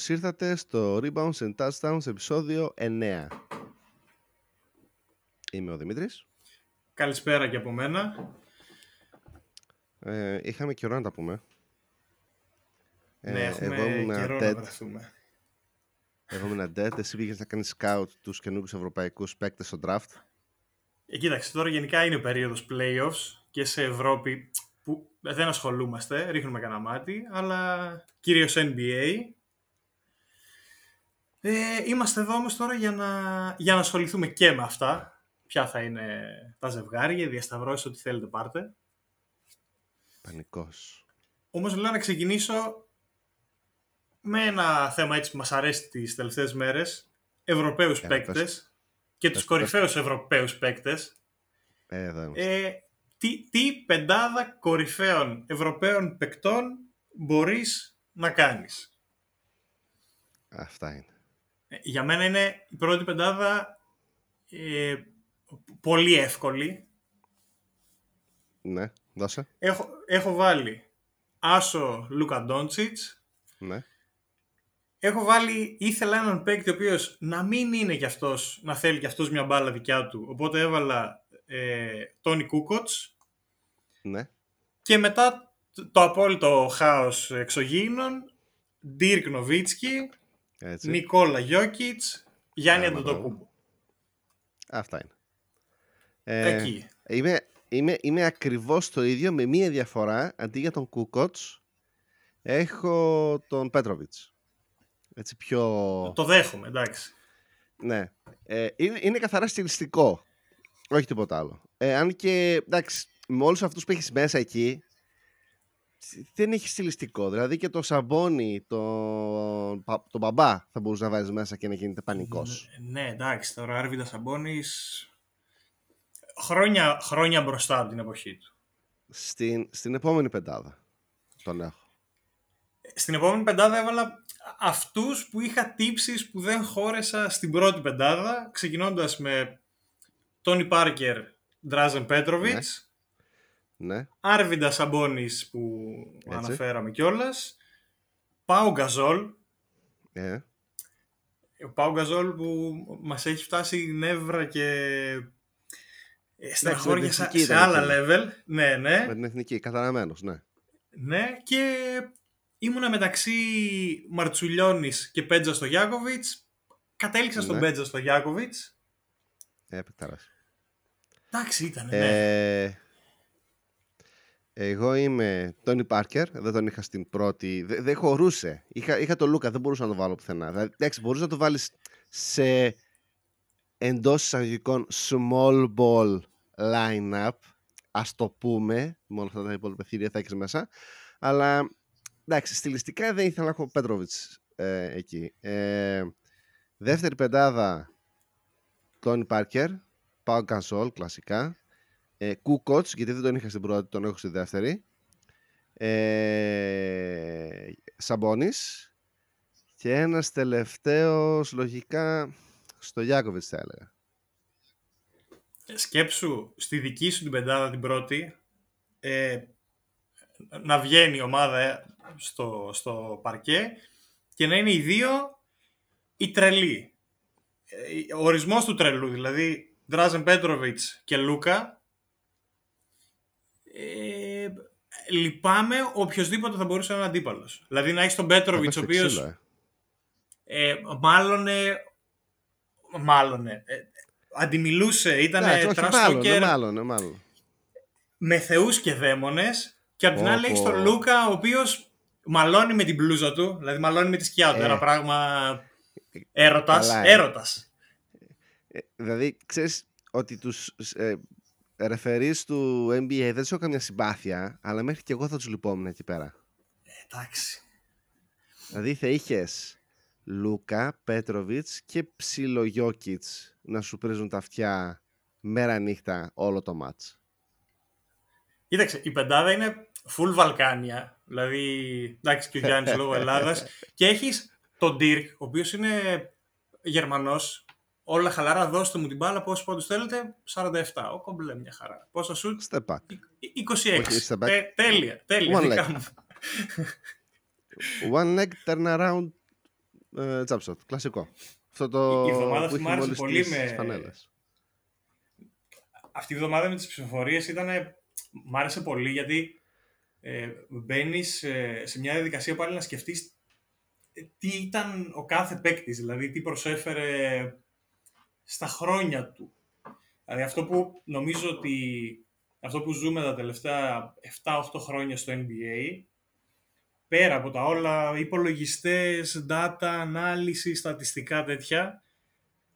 Καλώς ήρθατε στο Rebounds and Touchdowns επεισόδιο 9. Είμαι ο Δημήτρης. Καλησπέρα και από μένα. Ε, είχαμε καιρό να τα πούμε. Ναι, έχουμε εγώ ήμουν καιρό dead. να βρεθούμε. Εγώ ήμουν dead. Εσύ πήγες να κάνεις scout τους καινούργιους ευρωπαϊκούς παίκτες στο draft. Ε, κοίταξε, τώρα γενικά είναι περίοδος playoffs και σε Ευρώπη που δεν ασχολούμαστε, ρίχνουμε κανένα μάτι, αλλά κυρίως NBA. Ε, είμαστε εδώ όμως τώρα για να, για να ασχοληθούμε και με αυτά. Ποια θα είναι τα ζευγάρια, οι διασταυρώσεις, ό,τι θέλετε πάρτε. Πανικός. Όμως λέω να ξεκινήσω με ένα θέμα έτσι που μας αρέσει τις τελευταίες μέρες. Ευρωπαίους Για παίκτες πες. και Πες, τους πες. κορυφαίους Ευρωπαίους παίκτες. Ε, εδώ είμαστε. Ε, τι, τι πεντάδα κορυφαίων Ευρωπαίων παικτών μπορείς να κάνεις; Αυτά είναι. Ε, Για μένα είναι η πρώτη πεντάδα ε, πολύ εύκολη. Ναι, δώσε. Έχω, έχω βάλει Άσο Λούκα Ντόντσιτς, Ναι. Έχω βάλει, ήθελα έναν παίκτη ο οποίος να μην είναι κι αυτός, να θέλει κι αυτός μια μπάλα δικιά του. Οπότε έβαλα ε, Τόνι Κούκοτς Ναι. και μετά το, το απόλυτο χάος εξωγήινων, Ντίρκ Νοβίτσκι, Έτσι. Νικόλα Γιώκητς, Γιάννη Άμα Αντετοκούμπο. Αυτά είναι. Ε, Εκεί. Είμαι, είμαι, είμαι ακριβώς το ίδιο με μία διαφορά. Αντί για τον Κούκοτς, έχω τον Πέτροβιτς. Έτσι πιο... Το δέχομαι, εντάξει. Ναι. Ε, είναι, είναι καθαρά στιλιστικό. Όχι τίποτα άλλο. Ε, αν και, εντάξει, με όλους αυτούς που έχεις μέσα εκεί, δεν έχει στιλιστικό. Δηλαδή και το σαμπόνι, τον, πα- τον μπαμπά θα μπορούσε να βάζεις μέσα και να γίνεται πανικός. Ναι, εντάξει, τώρα ο Άρβιντα Σαμπόνης χρόνια, χρόνια μπροστά από την εποχή του. Στην, στην επόμενη πεντάδα τον έχω. Στην επόμενη πεντάδα έβαλα αυτούς που είχα τύψεις που δεν χώρεσα στην πρώτη πεντάδα, ξεκινώντας με Τόνι Πάρκερ, Ντράζεν Πέτροβιτς, Ναι. Άρβιντα Σαμπόνης που Έτσι. αναφέραμε κιόλας, Πάου Γκαζόλ, Ε, ο Πάου Γκαζόλ που μας έχει φτάσει νεύρα και ε, στεναχώρια την σε, εθνική σε ήταν άλλα εκείνη. level. Ναι, ναι. με την εθνική, καταραμένος, ναι. Ναι, και ήμουνα μεταξύ Μαρτσουλιώνης και Πέτζα στο Γιάκοβιτς. Κατέληξα στον Ναι. Πέτζα στο Γιάκοβιτς. Ε, επεκτάρας. Εντάξει, ήταν, ναι. Ε, εγώ είμαι Τόνι Πάρκερ, δεν τον είχα στην πρώτη. Δεν δεν χωρούσε. Είχα, είχα τον Λούκα, δεν μπορούσα να το βάλω πουθενά. Δηλαδή, εντάξει, μπορούσες να το βάλεις σε εντός εισαγωγικών small ball line-up. Α το πούμε. Μόνο αυτά τα υπόλοιπα θηρία θα έχεις μέσα. Αλλά εντάξει, στιλιστικά δεν ήθελα να έχω Πέτροβιτς ε, εκεί. Ε, δεύτερη πεντάδα Τόνι Πάρκερ. Πάω Γκανσόλ, κλασικά. Ε, Κούκοτς, γιατί δεν τον είχα στην πρώτη, τον έχω στη δεύτερη. Ε, Σαμπόνις. Και ένας τελευταίος, λογικά, στο Γιάκοβιτς θα έλεγα. Σκέψου στη δική σου την πεντάδα την πρώτη ε, να βγαίνει η ομάδα ε, στο, στο παρκέ και να είναι οι δύο οι τρελοί. Ε, Ο ορισμός του τρελού, δηλαδή Ντράζεν Πέτροβιτς και Λούκα ε, λυπάμαι οποιοδήποτε θα μπορούσε να είναι αντίπαλος. Δηλαδή να έχεις τον Πέτροβιτς ο Θα πέσει οποίος ξύλο, ε. ε, μάλλον μάλλον ε, αντιμιλούσε, ήταν Εντάξει, όχι, μάλλον, τραστόκερ μάλλον, μάλλον. με θεούς και δαίμονες και απ' την Πω, άλλη έχεις πω. τον Λούκα ο οποίος μαλώνει με την μπλούζα του, δηλαδή μαλώνει με τη σκιά του, Ε. ένα πράγμα έρωτας, Καλά, ε. έρωτας. Ε, δηλαδή, ξέρεις ότι τους ε, ρεφερείς του NBA δεν τους έχω καμιά συμπάθεια, αλλά μέχρι και εγώ θα τους λυπόμουν εκεί πέρα. Εντάξει. Δηλαδή θα είχες Λούκα, Πέτροβιτς και ψιλο Γιώκητς να σου πρίζουν τα αυτιά μέρα νύχτα όλο το μάτς. Κοίταξε, η πεντάδα είναι full Βαλκάνια, δηλαδή εντάξει και ο Γιάννης λόγω Ελλάδας και έχεις τον Dirk, ο οποίος είναι Γερμανός, όλα χαλαρά, δώστε μου την μπάλα, πόσους πόντους θέλετε, 47, ο κομπλέ μια χαρά. Πόσα σουτ, Step back. 26. Όχι, step back. Τε- τέλεια, τέλεια. One δικά leg. μου. One leg turn around ε, jump shot. Κλασικό. Αυτό το Η εβδομάδα που αυτή μου έχει άρεσε μόλις πολύ τις με- φανέλες. Αυτή η εβδομάδα με τις ψηφοφορίες ήταν... Μ' άρεσε πολύ γιατί ε, μπαίνεις σε μια διαδικασία πάλι να σκεφτείς ε, τι ήταν ο κάθε παίκτης, δηλαδή τι προσέφερε στα χρόνια του. Δηλαδή αυτό που νομίζω ότι αυτό που ζούμε τα τελευταία 7-8 χρόνια στο NBA πέρα από τα όλα υπολογιστές, data, ανάλυση, στατιστικά τέτοια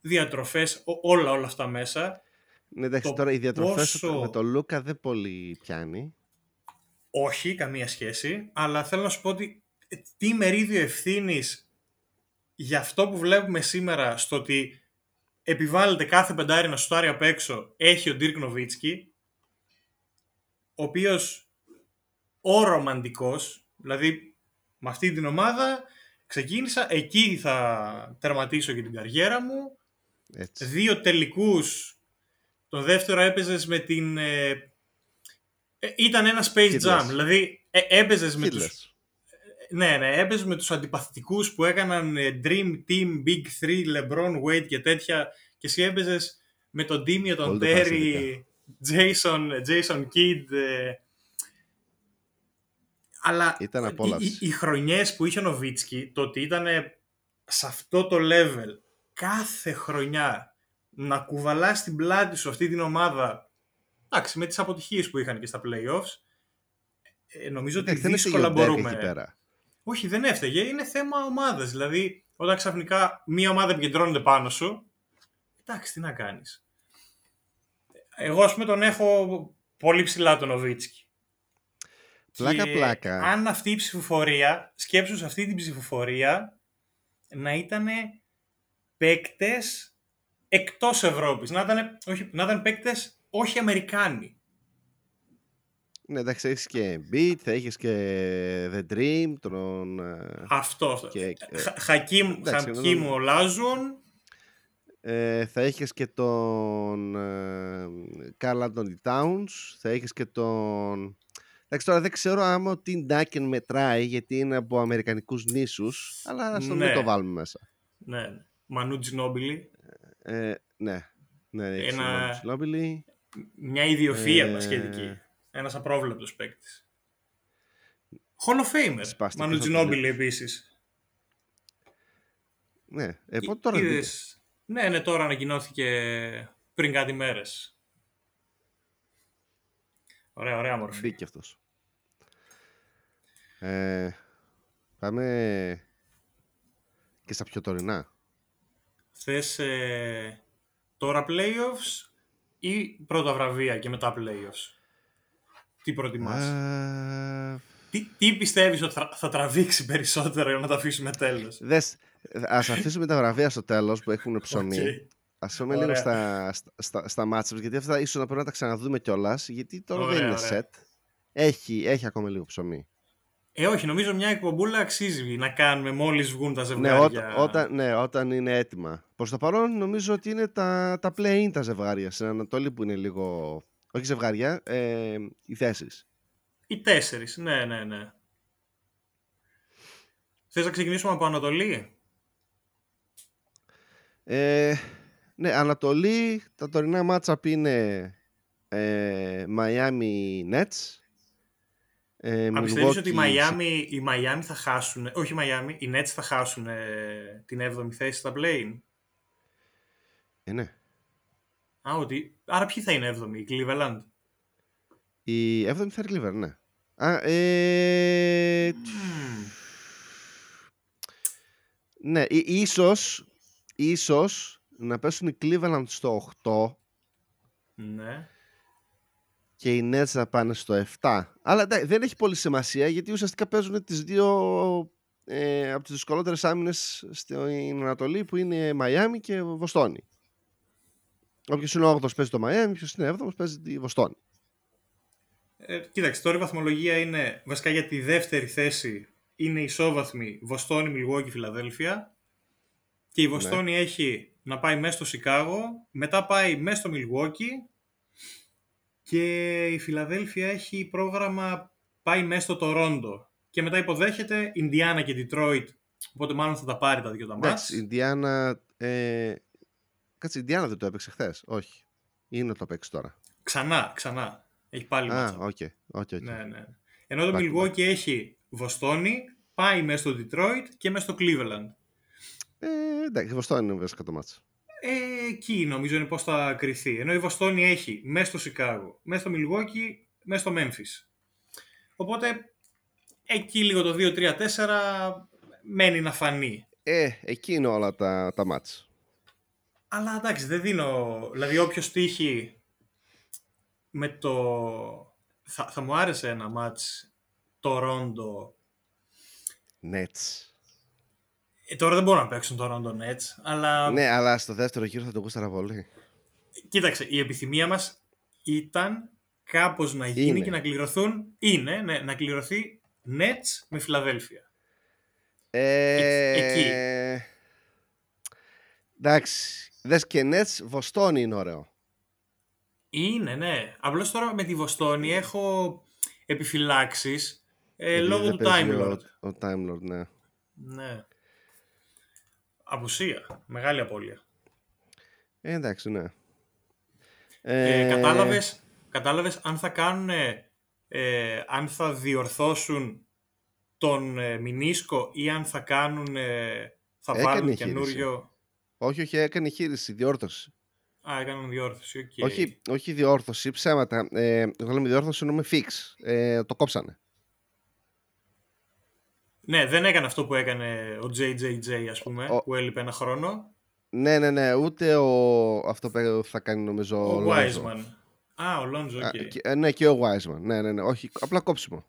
διατροφές, ό- όλα όλα αυτά μέσα Ναι, εντάξει, Το τώρα οι διατροφές πόσο- με τον Λούκα δεν πολύ πιάνει. Όχι, καμία σχέση. Αλλά θέλω να σου πω ότι ε, τι μερίδιο ευθύνης για αυτό που βλέπουμε σήμερα στο ότι επιβάλλεται κάθε πεντάρι να σουτάρει απ' έξω έχει ο Ντύρκ Νοβίτσκι, ο οποίος ο ρομαντικός, δηλαδή με αυτή την ομάδα ξεκίνησα, εκεί θα τερματίσω και την καριέρα μου, Έτσι. δύο τελικούς, τον δεύτερο έπαιζες με την... ε, ε, ήταν ένα Space Hitless. Jam, δηλαδή ε, έπαιζες με τους Χίλες. Ναι, ναι, έπαιζε με τους αντιπαθητικούς που έκαναν ε, Dream Team, Big 3, LeBron, Wade και τέτοια και εσύ έπαιζες με τον Τίμιο, τον Πολύ το Terry, Jason, Jason Kidd. ε. Αλλά Ήταν οι, απόλαυση. οι, οι χρονιές που είχε ο Νοβίτσκι, το ότι ήταν σε αυτό το level κάθε χρονιά να κουβαλάς στην πλάτη σου αυτή την ομάδα εντάξει, με τις αποτυχίες που είχαν και στα playoffs ε, νομίζω ότι Εντάξει, δεν έφυγε δύσκολα ο Dirk μπορούμε... εκεί πέρα. Όχι, δεν έφταιγε. Είναι θέμα ομάδας. Δηλαδή, όταν ξαφνικά μία ομάδα επικεντρώνεται πάνω σου, εντάξει, τι να κάνεις. Εγώ, ας πούμε, τον έχω πολύ ψηλά τον Νοβίτσκι. Πλάκα, Και πλάκα. Αν αυτή η ψηφοφορία, σκέψου σε αυτή την ψηφοφορία, να ήταν παίκτες εκτός Ευρώπης. Να ήταν, όχι, να ήταν παίκτες όχι Αμερικάνοι. Ναι, εντάξει, έχεις και Beat, θα έχεις και The Dream, τον... ε, Αυτό. αυτό. Και, ε, Χα- Χακίμ, εντάξει, Χακίμ δεν- Ολάζουον, Ε, θα έχεις και τον ε, Carl Anthony Towns, θα έχεις και τον... Εντάξει, τώρα δεν ξέρω άμα ο Tim Duncan μετράει γιατί είναι από αμερικανικούς νήσους, αλλά ας το Ναι. μην το βάλουμε μέσα. ναι, ναι. Μανού Τζινόμπιλι, Ε, ναι, ναι, έχεις Ένα- Ένα... Nobili. μια ιδιοφία Ε, μπασκετική. Ένας απρόβλεπτος παίκτης. Hall of Famer, Σπαστικός Μανού θα το Τζινόμπιλι δείξω. επίσης. Ναι, ε, πότε τώρα μπήκε. Είδες- Ναι, ναι, τώρα ανακοινώθηκε πριν κάτι μέρες. Ωραία, ωραία μορφή. Μπήκε αυτός. Ε, πάμε και στα πιο τωρινά. Θες ε, τώρα playoffs ή πρώτα βραβεία και μετά playoffs; Τι προτιμάς; Ε, Τι, τι πιστεύεις ότι θα, θα τραβήξει περισσότερο για να το αφήσουμε τέλος; δες, ας αφήσουμε τα βραβεία στο τέλος που έχουν ψωμί. Οκ. Ας πούμε Ωραία. λίγο στα, στα, στα, στα matchups, γιατί αυτά ίσως να πρέπει να τα ξαναδούμε κιόλας, γιατί τώρα δεν Ωραία, είναι ωραία. set. Έχει, έχει ακόμα λίγο ψωμί. Ε, όχι, νομίζω μια εκπομπούλα αξίζει να κάνουμε μόλις βγουν τα Ναι, ζευγάρια. ό, όταν, ναι, όταν είναι έτοιμα. Προς το παρόν νομίζω ότι είναι τα, τα play-in τα ζευγάρια στην Ανατολή που είναι λίγο... Όχι ζευγάρια, ε, οι θέσεις. Οι τέσσερις, ναι, ναι, ναι. Θες να ξεκινήσουμε από Ανατολή; Ε, ναι, Ανατολή, τα τωρινά matchup είναι ε, Miami Nets. Ε, Αν πιστεύεις Milwaukee- ότι οι Miami, οι Miami θα χάσουν, όχι οι Miami, οι Nets θα χάσουν ε, την 7η θέση στα play Ε, ναι. Α, ότι... Άρα ποιοι θα είναι 7η, η Cleveland; Η 7η θα είναι Cleveland, ναι. Α, ε, Μμμ. ναι, ί- ίσως, ίσως να πέσουν οι Cleveland στο 8 Ναι. και οι Nets να πάνε στο 7. Αλλά εντάξει, δεν έχει πολύ σημασία γιατί ουσιαστικά παίζουν τις δύο ε, από τις δυσκολότερες άμυνες στην Ανατολή που είναι Μαϊάμι και Βοστόνη. Όποιος είναι ο 8ος παίζει το Μαϊάμι, ποιος είναι 7ος παίζει τη Βοστόνη. Ε, κοίταξε, τώρα η βαθμολογία είναι βασικά για τη δεύτερη θέση είναι ισόβαθμη Βοστόνη, Μιλγόκη, Φιλαδέλφια και η Βοστόνη έχει να πάει μέσα στο Σικάγο, μετά πάει μέσα στο Μιλγόκη και η Φιλαδέλφια έχει πρόγραμμα πάει μέσα στο Τορόντο και μετά υποδέχεται Ινδιάνα και Detroit Οπότε μάλλον θα τα πάρει τα δύο τα μάτς. Εντάξει, η Ιντιάνα. Ε... Κάτσε, η Ιντιάνα δεν το έπαιξε χθες. Όχι. Είναι το παίξει τώρα. Ξανά, ξανά. Έχει πάλι Α, μάτσα. οκ. οκ, οκ. Ναι, ναι. Ενώ το Back to Milwaukee έχει Βοστόνη, πάει μέσα στο Detroit και μέσα στο Cleveland. Ε, εντάξει, η Βοστόνη είναι βασικά το μάτς. Ε, εκεί νομίζω είναι πώς θα κρυθεί. Ενώ η Βοστόνη έχει μέσα στο Σικάγο, μέσα στο Milwaukee, μέσα στο Memphis. Οπότε εκεί λίγο το 2-3-4 μένει να φανεί. Ε, εκεί είναι όλα τα, τα μάτς. Αλλά εντάξει, δεν δίνω. Δηλαδή, όποιος τύχει με το. Θα, θα μου άρεσε ένα μάτς το Ρόντο. Nets. Ε, τώρα δεν μπορούν να παίξουν το Ρόντο Nets, αλλά Ναι, αλλά στο δεύτερο γύρο θα το γούσταρα πολύ. κοίταξε, η επιθυμία μας ήταν κάπως να γίνει Είναι. και να κληρωθούν. Είναι, ναι, να κληρωθεί Nets με Φιλαδέλφια. Ε, εκεί. Εντάξει. Δες και Nets, Βοστόνη είναι ωραίο. Είναι, ναι. Απλώς τώρα με τη Βοστόνη έχω επιφυλάξεις ε, Γιατί λόγω δεν του παίζει Time Lord. Ο, ο Time Lord, ναι. Ναι. Απουσία. Μεγάλη απώλεια. Ε, εντάξει, ναι. Ε, κατάλαβες, κατάλαβες αν θα κάνουν, ε, αν θα διορθώσουν τον ε, μηνίσκο ή αν θα κάνουν, ε, θα Έκανε βάλουν εγχείρηση. καινούριο... Όχι, όχι, έκανε εγχείρηση, διόρθωση. Α, έκαναν διόρθωση, οκ. Όχι, όχι διόρθωση, ψέματα. Ε, εγώ λέμε διόρθωση εννοούμε fix. Ε, το κόψανε. Ναι, δεν έκανε αυτό που έκανε ο JJJ, ας πούμε, Ο- που έλειπε ένα χρόνο. Ναι, ναι, ναι, ούτε ο... αυτό που θα κάνει νομίζω Ο Lonzo. Wiseman. Α, ο Lonzo, Α, οκ. και- ε, ναι, και ο Wiseman. Ναι, ναι, ναι, όχι, απλά κόψιμο.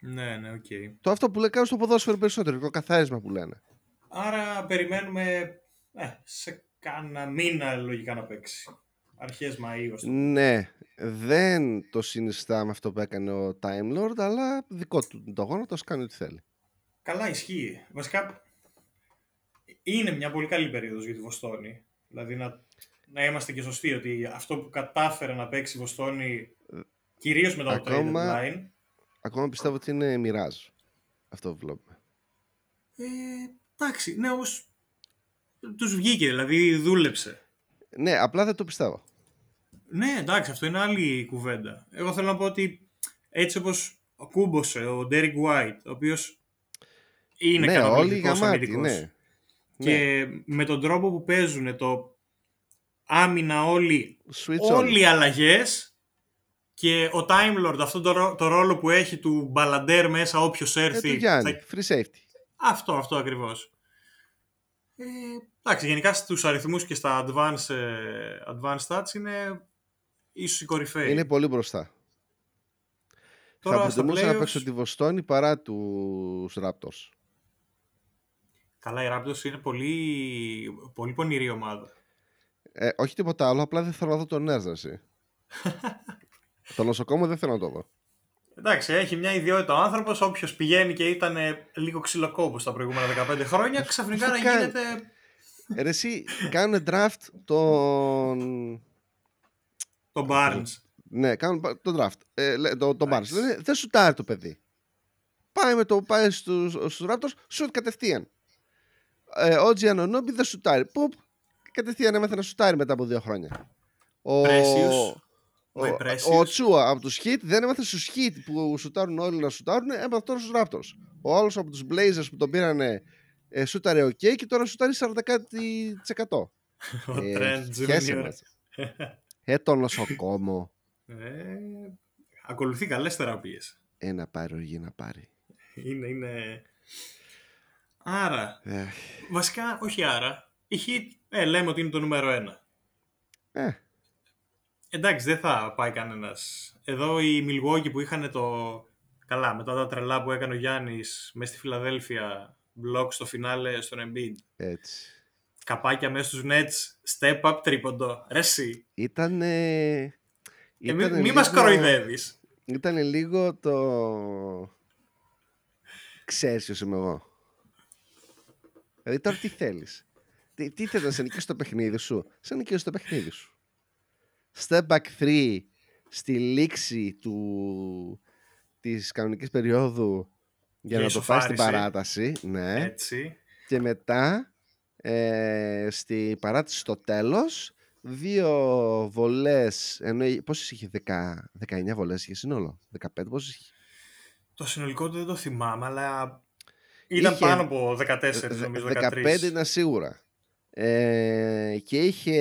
Ναι, ναι, οκ. Το αυτό που λέει κάνουν στο ποδόσφαιρο περισσότερο, το καθάρισμα που λένε. Άρα περιμένουμε ε, σε κάνα μήνα λογικά να παίξει. Αρχές Μαΐου. ας το πούμε. Ναι, δεν το συνιστά με αυτό που έκανε ο Time Lord, αλλά δικό του είναι το γόνατο, ας κάνει ό,τι θέλει. Καλά ισχύει. Βασικά είναι μια πολύ καλή περίοδος για τη Βοστόνη. Δηλαδή να, να είμαστε και σωστοί ότι αυτό που κατάφερε να παίξει η Βοστόνη κυρίως μετά το trade Ακόμα- deadline Ακόμα πιστεύω ότι είναι μοιράζ αυτό που βλέπουμε. ε, εντάξει, ναι όμως τους βγήκε, δηλαδή δούλεψε. Ναι, απλά δεν το πιστεύω. Ναι, εντάξει, αυτό είναι άλλη κουβέντα. Εγώ θέλω να πω ότι έτσι όπως κούμποσε ο Derek White, ο οποίος είναι ναι, όλοι καταπληκτικός γαμάτοι, αμυντικός. ναι. Και με τον τρόπο που παίζουν το άμυνα όλοι, Switch όλοι on. οι αλλαγές και ο Time Lord, αυτό το, ρο- το ρόλο που έχει του μπαλαντέρ μέσα όποιος Ε, έρθει. του Γιάννη, θα- free safety. Αυτό, αυτό ακριβώς. Ε, εντάξει, γενικά στους αριθμούς και στα advanced, ε, advanced stats είναι ίσως η κορυφαίοι. Είναι πολύ μπροστά. Τώρα θα στα προτιμούσα να playoffs- παίξω τη Βοστόνη παρά τους Raptors. Καλά, οι Raptors είναι πολύ, πολύ πονηρή ομάδα. Ε, όχι τίποτα άλλο, απλά δεν θέλω να δω τον Nets, εσύ. το νοσοκόμο δεν θέλω να το δω. Εντάξει, έχει μια ιδιότητα ο άνθρωπος. Όποιος πηγαίνει και ήταν λίγο ξυλοκόπο τα προηγούμενα 15 χρόνια, ξαφνικά να Αυτό κάνει. γίνεται. Ε, ρε, εσύ κάνουν draft τον... Το Barnes. Ναι, κάνουν πα- τον draft. Ε, λέ- το, τον Barnes. Εντάξει. Λένε, δεν σουτάρει το παιδί. Πάει, με το, πάει στους, στους Raptors, σουτ κατευθείαν. Ε, ο Giannonobi δεν σουτάρει. Πουπ, κατευθείαν έμαθε να σουτάρει μετά από δύο χρόνια. Ο, Precious. ο, My ο, Precious. Τσούα από τους Heat δεν έμαθε στους Heat που σουτάρουν όλοι να σουτάρουν, έμαθε τώρα στους Raptors. Ο άλλος από τους Blazers που τον πήρανε ε, σούταρε οκ και τώρα σουτάρει 40%. Ο Ε, Trent χέσε Junior. μας. Ε, το νοσοκόμο. Ε, ακολουθεί καλές θεραπείες. Ένα πάρει οργή να πάρει. Είναι, είναι. Άρα, Ε, βασικά, όχι άρα. Η Heat, ε, λέμε ότι είναι το νούμερο ένα. ε, Εντάξει, δεν θα πάει κανένας. Εδώ οι Milwaukee που είχαν το. Καλά, μετά τα τρελά που έκανε ο Γιάννης μέσα στη Φιλαδέλφια, μπλοκ στο φινάλε στον Embiid. έτσι. Καπάκια μέσα στους Nets, step up τρίποντο. Ρε εσύ. Ήταν. Ε, Ε, μη, ήτανε μη λίγο- μας κοροϊδεύεις. Ήταν λίγο το. Ξέρεις ποιος είμαι εγώ. Δηλαδή τώρα τι θέλεις; Τι, τι θέλεις να σε νικήσει το παιχνίδι σου; Σε νικήσεις το παιχνίδι σου. Step back 3 στη λήξη του, της κανονικής περίοδου για Για να το πάει στην ισοφάριση. παράταση. Ναι. Έτσι. Και μετά, ε, στη παράτηση στο τέλος, δύο βολές, ενώ πόσες είχε, 10, 19 βολές είχε σύνολο, 15 πόσες είχε; Το συνολικό του δεν το θυμάμαι, αλλά ήταν είχε, πάνω από 14 νομίζω, 13. 15 ήταν σίγουρα. Ε, και είχε,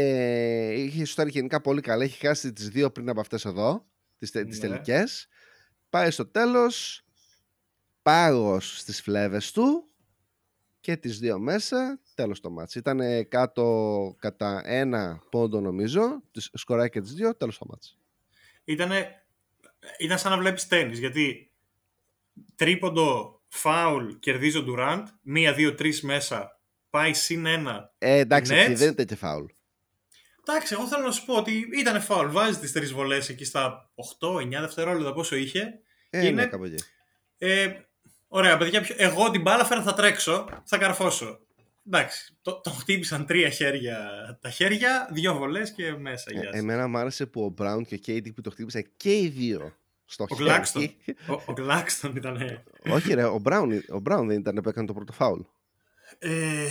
είχε σουτάρει γενικά πολύ καλά. Έχει χάσει τις δύο πριν από αυτές εδώ, τις, ναι. τις τελικές. Πάει στο τέλος, πάγος στις φλέβες του και τις δύο μέσα, τέλος το μάτς. Ήταν κάτω κατά ένα πόντο νομίζω, σκοράει και τις δύο, τέλος το μάτς. Ήτανε, ήταν σαν να βλέπεις τέννις, γιατί τρίποντο, φάουλ, κερδίζει ο Ντουράντ, μία, δύο, τρεις μέσα, πάει συν ένα. Ε, εντάξει, Nets. δεν είναι και φάουλ. Εντάξει, εγώ θέλω να σου πω ότι ήταν φάουλ. Βάζεις τις τρεις βολές εκεί στα 8-9 δευτερόλεπτα πόσο είχε. Ε, ναι, είναι... κάπου εκεί. Ε, ωραία, παιδιά, εγώ την μπάλα φέρα θα τρέξω, θα καρφώσω. Εντάξει, το, το χτύπησαν τρία χέρια τα χέρια, δύο βολές και μέσα. Ε, εμένα μου άρεσε που ο Μπράουν και ο Κέιτι που το χτύπησαν και οι δύο στο ο χέρι. ο, Γκλάκστον ήταν. Όχι, ρε, ο Μπράουν, ο Brown δεν ήταν που έκανε το πρώτο φάουλ. Ε,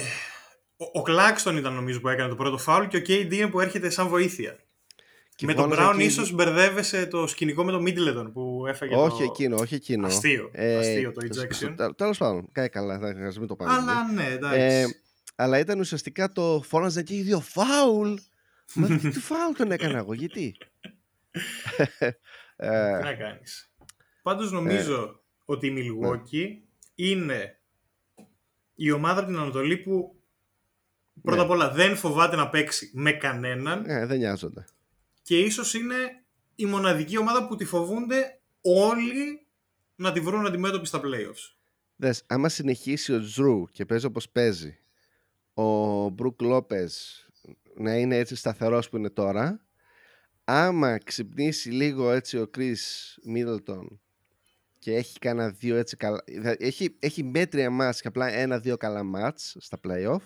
ο, ο Κλάκστον ήταν νομίζω που έκανε το πρώτο φάουλ και ο KD είναι που έρχεται σαν βοήθεια. Και με τον Brown ίσως μπερδεύεσαι το σκηνικό με τον Middleton που έφαγε Όχι το... εκείνο, όχι εκείνο. Αστείο, ε, αστείο το ejection. Τέλος πάντων, κάνει καλά, θα μην το πάμε. Αλλά ναι, εντάξει. Ε, αλλά ήταν ουσιαστικά το φώναζε και οι δύο φάουλ. Μα τι φάουλ τον έκανα εγώ, γιατί; Τι να κάνεις. Πάντως νομίζω ε, ότι η Milwaukee ναι. είναι η ομάδα από την Ανατολή που πρώτα ναι. απ' όλα δεν φοβάται να παίξει με κανέναν. Ε, δεν νοιάζονται. Και ίσως είναι η μοναδική ομάδα που τη φοβούνται όλοι να τη βρουν αντιμέτωπη στα playoffs. Δες, άμα συνεχίσει ο Ζρου και παίζει όπως παίζει, ο Μπρουκ Λόπες να είναι έτσι σταθερός που είναι τώρα, άμα ξυπνήσει λίγο έτσι ο Chris Middleton και έχει κάνα δύο έτσι καλά. Έχει, έχει μέτρια μάτς και απλά ένα-δύο καλά μάτς στα playoff.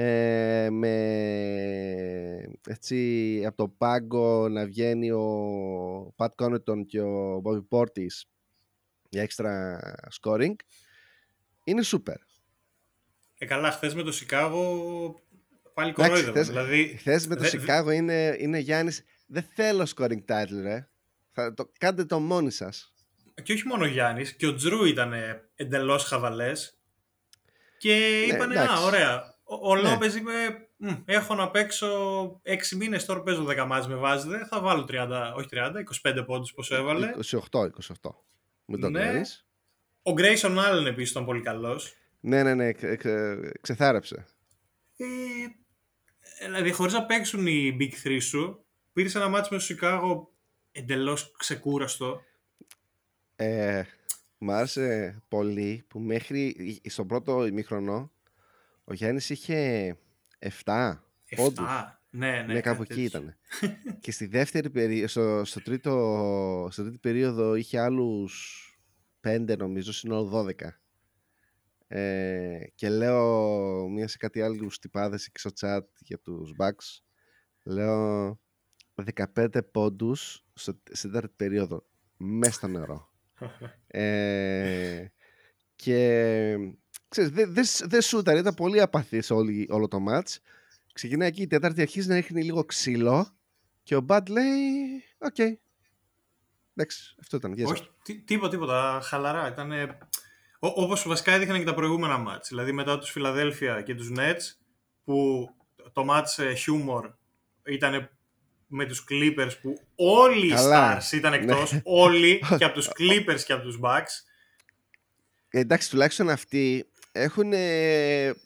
Ε, με έτσι από το πάγκο να βγαίνει ο Pat Connaughton και ο Bobby Portis για έξτρα scoring είναι super. Ε, καλά, χθες με το Σικάγο πάλι κορόιδευα. Δηλαδή... Χθες με το Σικάγο είναι, είναι Γιάννης, δεν θέλω scoring title ρε. Θα το, κάντε το μόνοι σας και όχι μόνο ο Γιάννης, και ο Τζρου ήταν εντελώς χαβαλές. Και ναι, είπανε, Α, ωραία. Ο, ο ναι. Λόπες είπε, έχω να παίξω 6 μήνες, τώρα παίζω 10 μάτς με βάζετε. Θα βάλω 30, όχι 30, 25 πόντους πόσο έβαλε. 28, 28. Μην το ναι. Ο Γκρέισον Allen επίσης ήταν πολύ καλός. Ναι, ναι, ναι, ξε, ξεθάρεψε. Ε, δηλαδή, χωρίς να παίξουν οι Big 3 σου, πήρες ένα μάτσο με το Σικάγο εντελώς ξεκούραστο. Ε, μ' άρεσε πολύ που μέχρι στον πρώτο ημίχρονο ο Γιάννης είχε 7 πόντους. Ναι, ναι, ναι, κάπου εκεί ήταν. και στη δεύτερη περίοδο, στο, στο, τρίτο, στο τρίτη περίοδο είχε άλλους 5 νομίζω, σύνολο 12. Ε, και λέω μία σε κάτι άλλους τυπάδες εκεί στο chat για τους Bucks. Λέω 15 πόντους στο, στην τέταρτη περίοδο. Μέσα στο νερό ε, και ξέρεις, δεν δε, δε σούταρ, ήταν πολύ απαθής όλη, όλο το μάτς. Ξεκινάει εκεί η τέταρτη, αρχίζει να ρίχνει λίγο ξύλο και ο Μπαντ λέει, OK, okay. εντάξει, αυτό ήταν. Όχι, τίποτα, τίποτα, χαλαρά. Ήταν, όπως βασικά έδειχναν και τα προηγούμενα ματς. Δηλαδή μετά τους Φιλαδέλφια και τους Nets, που το ματς χιούμορ ήταν με τους Clippers που όλοι οι Stars ήταν ναι. εκτός, όλοι και από τους Clippers και από τους Bucks. Ε, εντάξει, τουλάχιστον αυτοί έχουν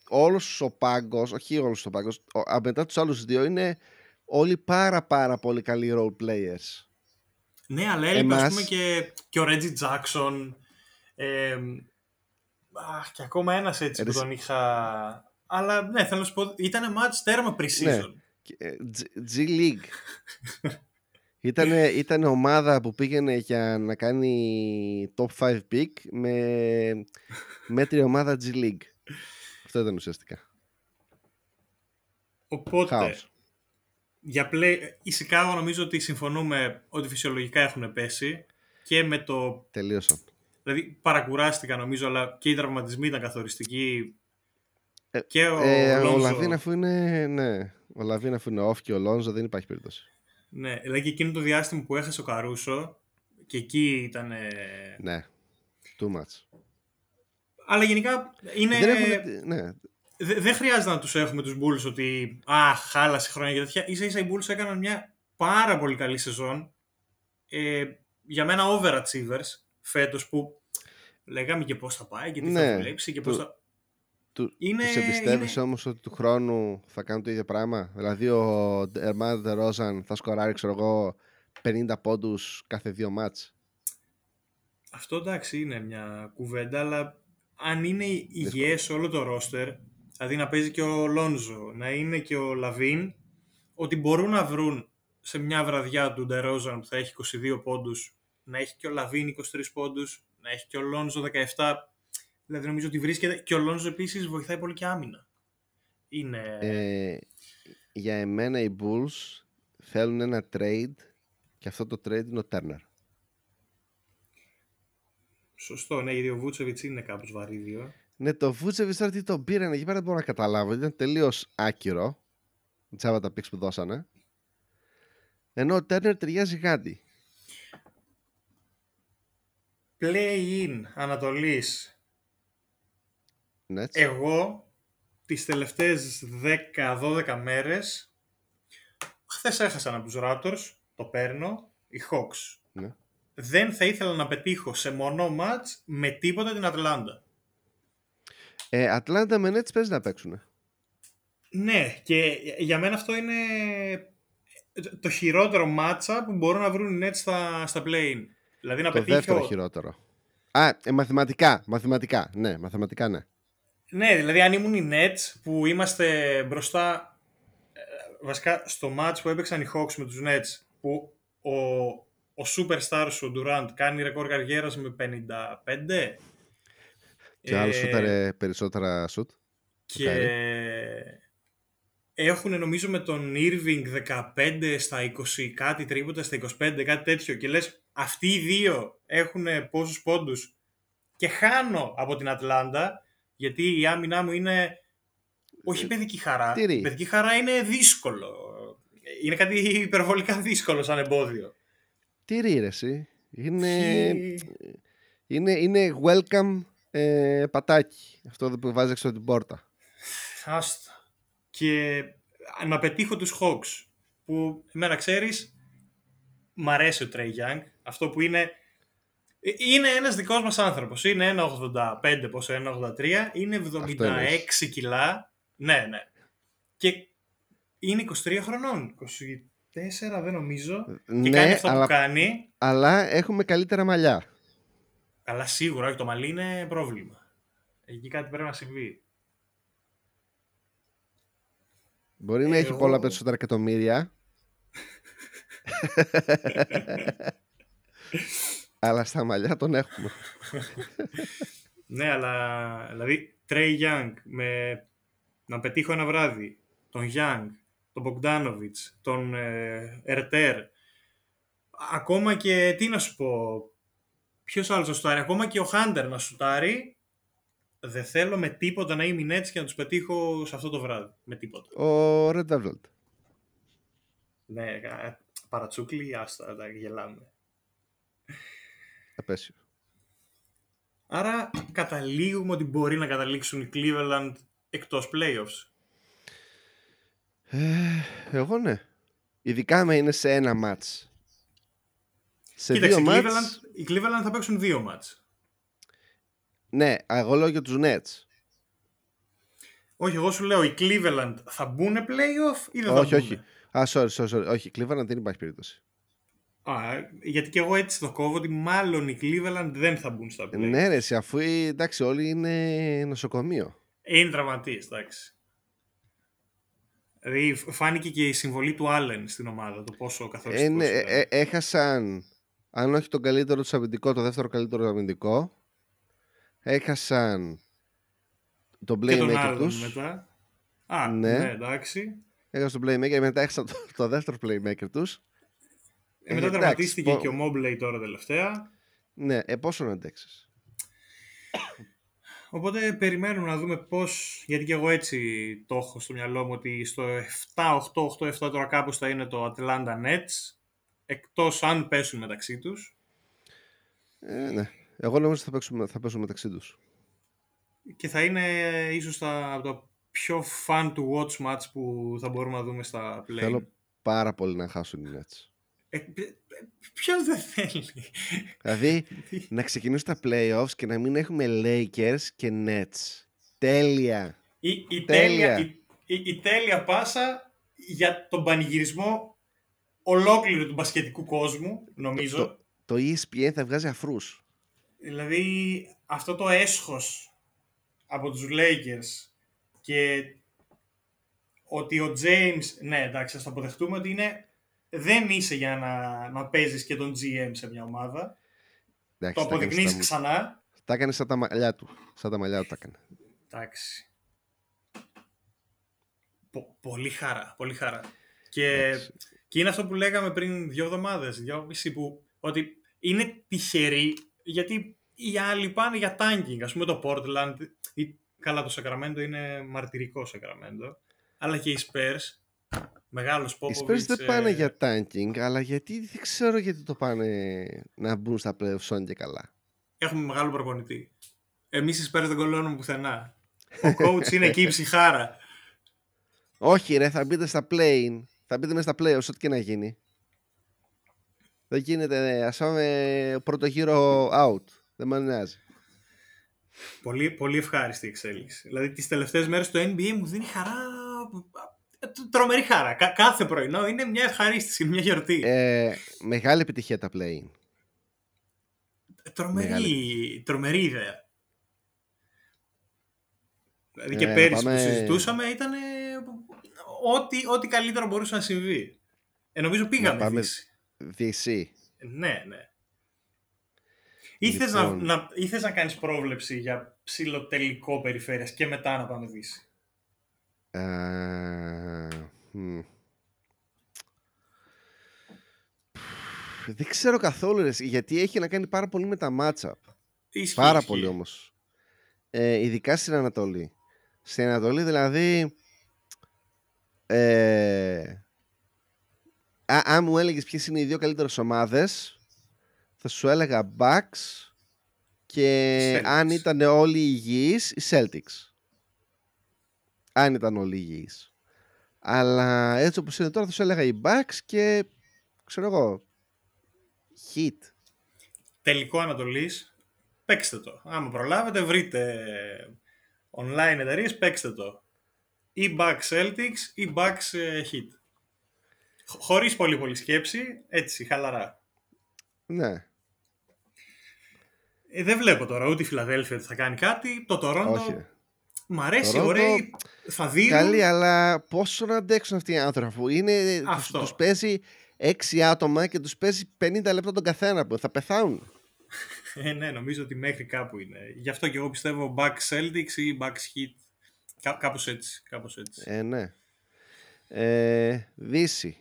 όλος ο πάγκος, όχι όλος ο πάγκος, μετά τους άλλους δύο είναι όλοι πάρα πάρα πολύ καλοί role players. Ναι, αλλά έλειπε Εμάς... ας πούμε και, και ο Reggie Jackson ε, αχ, και ακόμα ένας έτσι που τον είχα... Αλλά ναι, θέλω να σου πω, ήταν match τέρμα pre-season. Ναι. Ε, G-League. Ήταν, ομάδα που πήγαινε για να κάνει top 5 pick με μέτρια ομάδα G-League. Αυτό ήταν ουσιαστικά. Οπότε, για play, η Σικάγο νομίζω ότι συμφωνούμε ότι φυσιολογικά έχουν πέσει και με το... Τελείωσαν. Δηλαδή παρακουράστηκαν νομίζω, αλλά και οι τραυματισμοί ήταν καθοριστικοί Ε, και ο, ε, ο Λόνζο. Λαβίν αφού είναι, ναι, ο Λαβίν αφού είναι off και ο Λόνζο δεν υπάρχει περίπτωση. Ναι, δηλαδή και εκείνο το διάστημα που έχασε ο Καρούσο και εκεί ήταν... Ναι, too much. Αλλά γενικά είναι... Δεν έχουν, ναι, Δε- δεν χρειάζεται να τους έχουμε τους Bulls ότι α, χάλασε χρόνια και τέτοια. Ίσα ίσα οι Bulls έκαναν μια πάρα πολύ καλή σεζόν. Ε, για μένα overachievers φέτος που λέγαμε και πώς θα πάει και τι Ναι, θα δουλέψει και πώς του- θα... Του, Είναι- τους εμπιστεύεις είναι- όμως ότι του χρόνου θα κάνουν το ίδιο πράγμα; Δηλαδή ο Ερμάν Ρόζαν θα σκοράρει, ξέρω εγώ, 50 πόντους κάθε δύο ματς. Αυτό εντάξει είναι μια κουβέντα, αλλά αν είναι υγιές όλο το ρόστερ, δηλαδή να παίζει και ο Λόνζο, να είναι και ο Λαβίν, ότι μπορούν να βρουν σε μια βραδιά του Ντερόζαν που θα έχει 22 πόντους, να έχει και ο Λαβίν 23 πόντους, να έχει και ο Λόνζο 17. Δηλαδή νομίζω ότι βρίσκεται και ο Λόνζο επίσης βοηθάει πολύ και άμυνα. Είναι... Ε, για εμένα οι Bulls θέλουν ένα trade και αυτό το trade είναι ο Turner. Σωστό, ναι, γιατί ο Βούτσεβιτς είναι κάπως βαρύδιο. Ναι, το Vucevic τώρα τι τον πήραν εκεί πέρα δεν μπορώ να καταλάβω. Ήταν τελείως άκυρο. Τσάβα τα picks που δώσανε. Ενώ ο Turner ταιριάζει γάντι. Play-in Ανατολής Ναι, Εγώ τις τελευταίες 10-12 μέρες χθες έχασαν από τους Raptors, το παίρνω, οι Hawks. Ναι. Δεν θα ήθελα να πετύχω σε μονό ματς με τίποτα την Ατλάντα. Ε, Ατλάντα με Nets παίζεις να παίξουν. Ναι, και για μένα αυτό είναι το χειρότερο matchup που μπορούν να βρουν οι Nets στα, στα play-in. Δηλαδή να Το πετύχω... δεύτερο χειρότερο. Α, ε, μαθηματικά. Μαθηματικά. Ναι, μαθηματικά ναι. Ναι, δηλαδή αν ήμουν οι Nets που είμαστε μπροστά ε, βασικά στο match που έπαιξαν οι Hawks με τους Nets που ο, ο superstar σου ο Durant κάνει ρεκόρ καριέρας με 55 Και ο άλλος Ε, σούταρε περισσότερα σουτ. και έχουν νομίζω με τον Irving 15 στα 20 κάτι τρίποτα στα 25 κάτι τέτοιο. Και λες αυτοί οι δύο έχουν πόσους πόντους. Και χάνω από την Ατλάντα γιατί η άμυνά μου είναι όχι παιδική χαρά. τυρί. Η παιδική χαρά είναι δύσκολο. Είναι κάτι υπερβολικά δύσκολο σαν εμπόδιο. Τι ρήρεση. Είναι, Και- είναι, είναι welcome ε, πατάκι. Αυτό που βάζεις έξω από την πόρτα. Άστα. Και να πετύχω τους Hawks που εμένα ξέρεις μ' αρέσει ο Trey Young αυτό που είναι είναι ένας δικός μας άνθρωπος. Είναι 1,85 πόσο 1,83 είναι 76 εννοείς. κιλά. Ναι ναι. Και είναι 23 χρονών. 24 δεν νομίζω. Και ναι, κάνει αυτό αλλά, που κάνει. αλλά έχουμε καλύτερα μαλλιά. αλλά σίγουρα όχι, το μαλλί είναι πρόβλημα. Εκεί κάτι πρέπει να συμβεί. Μπορεί να έχει Εγώ- πολλά περισσότερα εκατομμύρια. αλλά στα μαλλιά τον έχουμε. Ναι, αλλά δηλαδή Trey Young με να πετύχω ένα βράδυ, τον Young, τον Bogdanovic, τον ε, Ερτέρ, ακόμα και τι να σου πω, ποιος άλλος να σουτάρει, ακόμα και ο Hunter να σουτάρει, δεν θέλω με τίποτα να είμαι οι Nets και να τους πετύχω σε αυτό το βράδυ. Με τίποτα. Ο Red Velvet. Ναι, ε, παρατσούκλι, άστα, τα γελάμε. Απέσιο. Άρα καταλήγουμε ότι μπορεί να καταλήξουν οι Cleveland εκτός playoffs. Ε, εγώ ναι. Ειδικά με είναι σε ένα μάτς. Σε Κοίταξε, δύο οι μάτς, Cleveland, οι Cleveland θα παίξουν δύο μάτς. ναι, εγώ λέω για τους Nets. Όχι, εγώ σου λέω οι Cleveland θα μπουν playoff ή δεν θα όχι, μπουν; όχι. Α, sorry, sorry, sorry. Όχι, Cleveland δεν υπάρχει περίπτωση. Α, γιατί και εγώ έτσι το κόβω ότι μάλλον οι Cleveland δεν θα μπουν στα playoff. Ναι, ρε, εσύ, αφού ε, εντάξει, όλοι είναι νοσοκομείο. Είναι τραυματίες, εντάξει. Δηλαδή φάνηκε και η συμβολή του Allen στην ομάδα, το πόσο Ε, καθοριστικός ναι, ήταν. ε, ε, έχασαν, αν όχι τον καλύτερο τους αμυντικό, το δεύτερο καλύτερο αμυντικό. Έχασαν τον και τον playmaker άλλον τους. μετά. Α, Ναι. ναι, εντάξει. Έχασαν τον playmaker, μετά έχασαν το, το δεύτερο playmaker τους. Ε, μετά εντάξει, τραυματίστηκε πο- και ο Mobley τώρα τελευταία. Ναι, ε, πόσο να αντέξεις. Οπότε περιμένουμε να δούμε πώς, γιατί και εγώ έτσι το έχω στο μυαλό μου, ότι στο 7-8-8-7 τώρα κάπως θα είναι το Atlanta Nets, εκτός αν πέσουν μεταξύ τους. Ε, ναι. Εγώ νομίζω ότι θα πέσουν, θα πέσουν μεταξύ τους. Και θα είναι ίσως τα, από τα πιο fun to watch match που θα μπορούμε να δούμε στα play. Θέλω πάρα πολύ να χάσουν οι Nets. Ε, Ποιος δεν θέλει; Δηλαδή, να ξεκινήσουν τα playoffs και να μην έχουμε Lakers και Nets. Τέλεια. Η, η, Τέλεια. τέλεια, η, η, η τέλεια πάσα για τον πανηγυρισμό ολόκληρου του μπασκετικού κόσμου, νομίζω. Το, το ESPN θα βγάζει αφρούς. Δηλαδή, αυτό το έσχος από τους Lakers και ότι ο James, ναι εντάξει, ας το αποδεχτούμε ότι είναι, δεν είσαι για να, να παίζεις και τον GM σε μια ομάδα. Εντάξει, το τα έκανε αποδεικνύεις στα- ξανά. Τα έκανε σαν τα μαλλιά του. Σαν τα μαλλιά του τα έκανε. Εντάξει. Πο- πολύ χαρά, πολύ χαρά. Και, Εντάξει. και είναι αυτό που λέγαμε πριν δύο εβδομάδες, δύο μισή που, ότι είναι τυχεροί γιατί οι άλλοι πάνε για tanking. Ας πούμε το Portland, ή, καλά το Sacramento είναι μαρτυρικό Sacramento, αλλά και οι Spurs, μεγάλος Οι Popovich. Spurs δεν πάνε ε, για tanking, αλλά γιατί δεν ξέρω γιατί το πάνε να μπουν στα playoffs όνοι και καλά. Έχουμε μεγάλο προπονητή. Εμείς οι Spurs δεν κολλώνουμε πουθενά. Ο coach είναι εκεί η ψυχάρα. Όχι ρε, θα μπείτε στα play Θα μπείτε μέσα στα playoffs, ό,τι και να γίνει. Δεν γίνεται, ας πάμε πρώτο γύρο out. Δεν με νοιάζει. Πολύ, πολύ ευχάριστη η εξέλιξη. Δηλαδή τις τελευταίες μέρες το NBA μου δίνει χαρά, ε, τρομερή χαρά. Κα- κάθε πρωινό είναι μια ευχαρίστηση, μια γιορτή. Ε, μεγάλη επιτυχία τα play τρομερή, μεγάλη. τρομερή ιδέα. Δηλαδή και Ε, πέρυσι πάμε- που συζητούσαμε ήταν ε, ό,τι, ό,τι καλύτερο μπορούσε να συμβεί. Ε, νομίζω πήγαμε πάμε- Δύση. DC. Ε, Ναι, ναι. Ήθελες, Λοιπόν. να, να, ήθελες να κάνεις πρόβλεψη για ψηλό τελικό περιφέρειας και μετά να πάμε Δύση; Ε, μ. Δεν ξέρω καθόλου ρε, γιατί έχει να κάνει πάρα πολύ με τα matchup. Ισχύει, Πάρα ισχύει. πολύ όμως. Ε, ειδικά στην Ανατολή. Στην Ανατολή δηλαδή... Ε, α, αν μου έλεγες ποιες είναι οι δύο καλύτερες ομάδες θα σου έλεγα Bucks και Celtics. αν ήταν όλοι υγιείς οι Celtics. Αν ήταν όλοι υγιείς. Αλλά έτσι όπως είναι τώρα θα σου έλεγα οι Bucks και ξέρω εγώ Heat. τελικό Ανατολής, παίξτε το. Άμα προλάβετε, βρείτε online εταιρείες, παίξτε το. Ή Bucks Celtics ή Bucks ε, Heat. Χ- Χωρίς πολύ πολύ σκέψη, έτσι, χαλαρά. Ναι. Ε, δεν βλέπω τώρα ούτε η Φιλαδέλφια ότι θα κάνει κάτι. Το Όχι. Τορόντο ρε. μ' αρέσει, Toronto, ωραίοι, θα δίνουν. Καλή, αλλά πόσο να αντέξουν αυτοί οι άνθρωποι αφού είναι, τους, Αυτό. τους παίζει έξι άτομα και τους παίζει 50 λεπτά τον καθένα που θα πεθάνουν. Ε, ναι, νομίζω ότι μέχρι κάπου είναι. Γι' αυτό και εγώ πιστεύω Bucks Celtics ή Bucks Heat. Κά- κάπως έτσι, κάπως έτσι. Ε, ναι. Ε, Δύση.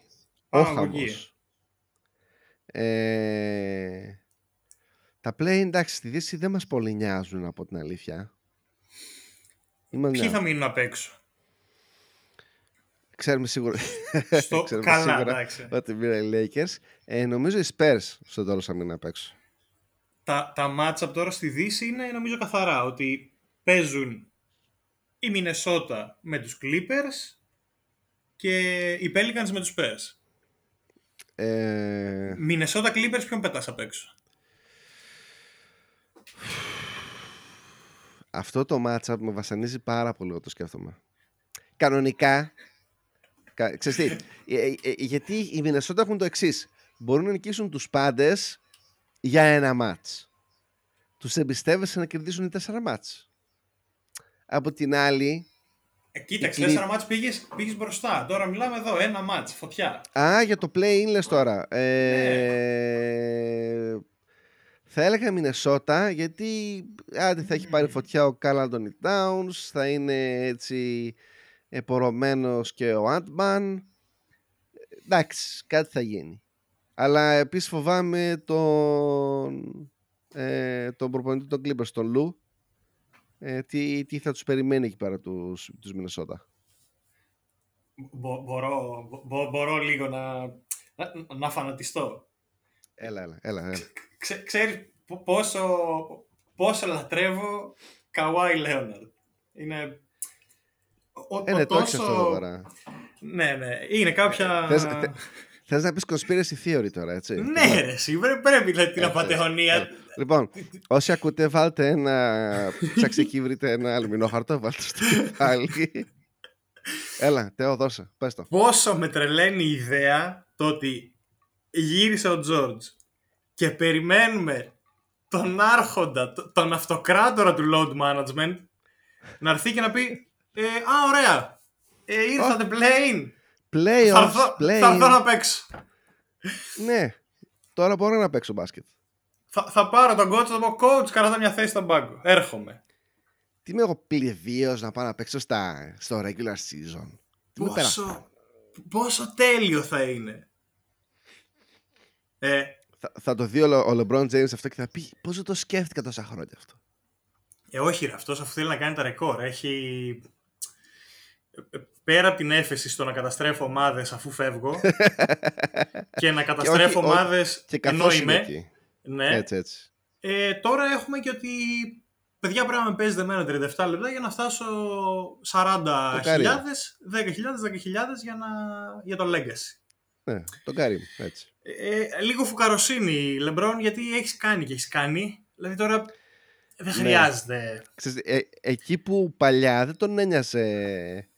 Πάμε Ο από εκεί. χαμός. Ε, τα play εντάξει στη Δύση δεν μας πολύ νοιάζουν από την αλήθεια. Είμαστε Ποιοι μια- θα μείνουν απ' έξω; Ξέρουμε σίγουρα, Στο... Ξέρουμε Καλά, σίγουρα. εντάξει. ότι πήραν οι Lakers. Ε, νομίζω οι Spurs στο τέλος θα μείνουν απ' έξω. τα, τα matchup τώρα στη Δύση είναι νομίζω καθαρά ότι παίζουν η Μινεσότα με τους Clippers και οι Pelicans με τους Spurs. Ε, Μινεσότα Clippers ποιον πετάς απ' έξω; Αυτό το matchup με βασανίζει πάρα πολύ όταν το σκέφτομαι. Κανονικά, κα, ξέρεις τι, ε, ε, ε, γιατί οι Μινεσότα έχουν το εξής. Μπορούν να νικήσουν τους πάντες για ένα μάτς. Τους εμπιστεύεσαι να κερδίσουν οι τέσσερα μάτς. Από την άλλη, Ε, κοίταξε, Οι- τέσσερα μάτς πήγες, πήγες μπροστά. Τώρα μιλάμε εδώ, ένα μάτς, φωτιά. Α, για το play-in λες τώρα. Ε, Θα έλεγα Μινεσότα γιατί άντε θα έχει πάρει φωτιά ο Carl Anthony Towns, θα είναι έτσι επορωμένος και ο Ant-Man. Εντάξει, κάτι θα γίνει. Αλλά επίσης φοβάμαι τον, ε, τον προπονητή των Clippers, τον Λου. ε, τι, τι θα τους περιμένει εκεί πέρα τους, τους Μινεσότα; Μπο- μπορώ, μπο- μπορώ λίγο να, να, να φανατιστώ. Έλα, έλα, έλα. έλα. Ξέ, ξέρεις πο- πόσο, πόσο λατρεύω Καουάι Λέοναρντ. Είναι... Ο, ο- Ε, ναι, ο το έχεις τόσο- αυτό εδώ πέρα. Ναι, ναι. Είναι κάποια... Θες, θε- θες να πεις conspiracy theory τώρα, έτσι. Ναι, ρε, εσύ, πρέ- πρέπει να την Έτσι, απαταιωνία. έτσι. Λοιπόν, όσοι ακούτε, βάλτε ένα. Ψάξτε εκεί, βρείτε ένα αλουμινόχαρτο, βάλτε στο κεφάλι. Έλα, Τέο, δώσε. Πες το. Πόσο με τρελαίνει η ιδέα το ότι γύρισε ο Τζόρτζ και περιμένουμε τον άρχοντα, το- τον αυτοκράτορα του load management να έρθει και να πει ε, «Α, ωραία, ε, ήρθατε plane, θα Playoffs, έρθω, θα play. έρθω να παίξω. Ναι, τώρα μπορώ να παίξω μπάσκετ. Θα, θα πάρω τον coach, θα πω coach, κρατά μια θέση στον πάγκο. Έρχομαι. Τι είμαι εγώ πληδίος να πάω να παίξω στα, στο regular season; Τι με πέρα. Πόσο, πόσο τέλειο θα είναι. Ε, Θα, θα το δει ο, Λε- ο LeBron James αυτό και θα πει πώς δεν το σκέφτηκα τόσα χρόνια αυτό. Ε, όχι ρε, αυτός αφού θέλει να κάνει τα ρεκόρ, έχει... ε, Πέρα από την έφεση στο να καταστρέφω ομάδες αφού φεύγω και να καταστρέφω όχι- ομάδες Και ενώ καθώς είναι είμαι, εκεί. ναι, Έτσι, έτσι. ε, τώρα έχουμε και ότι παιδιά πρέπει να με παίζετε εμένα 37 λεπτά για να φτάσω 40.000, 10.000, 10.000 για, να... για το legacy. Ναι, τον Kareem, έτσι. Ε, λίγο φουκαροσύνη, Λεμπρόν, γιατί έχεις κάνει και έχεις κάνει. Δηλαδή τώρα δεν Ναι. χρειάζεται. Ξέρεις, ε, εκεί που παλιά δεν τον ένοιαζε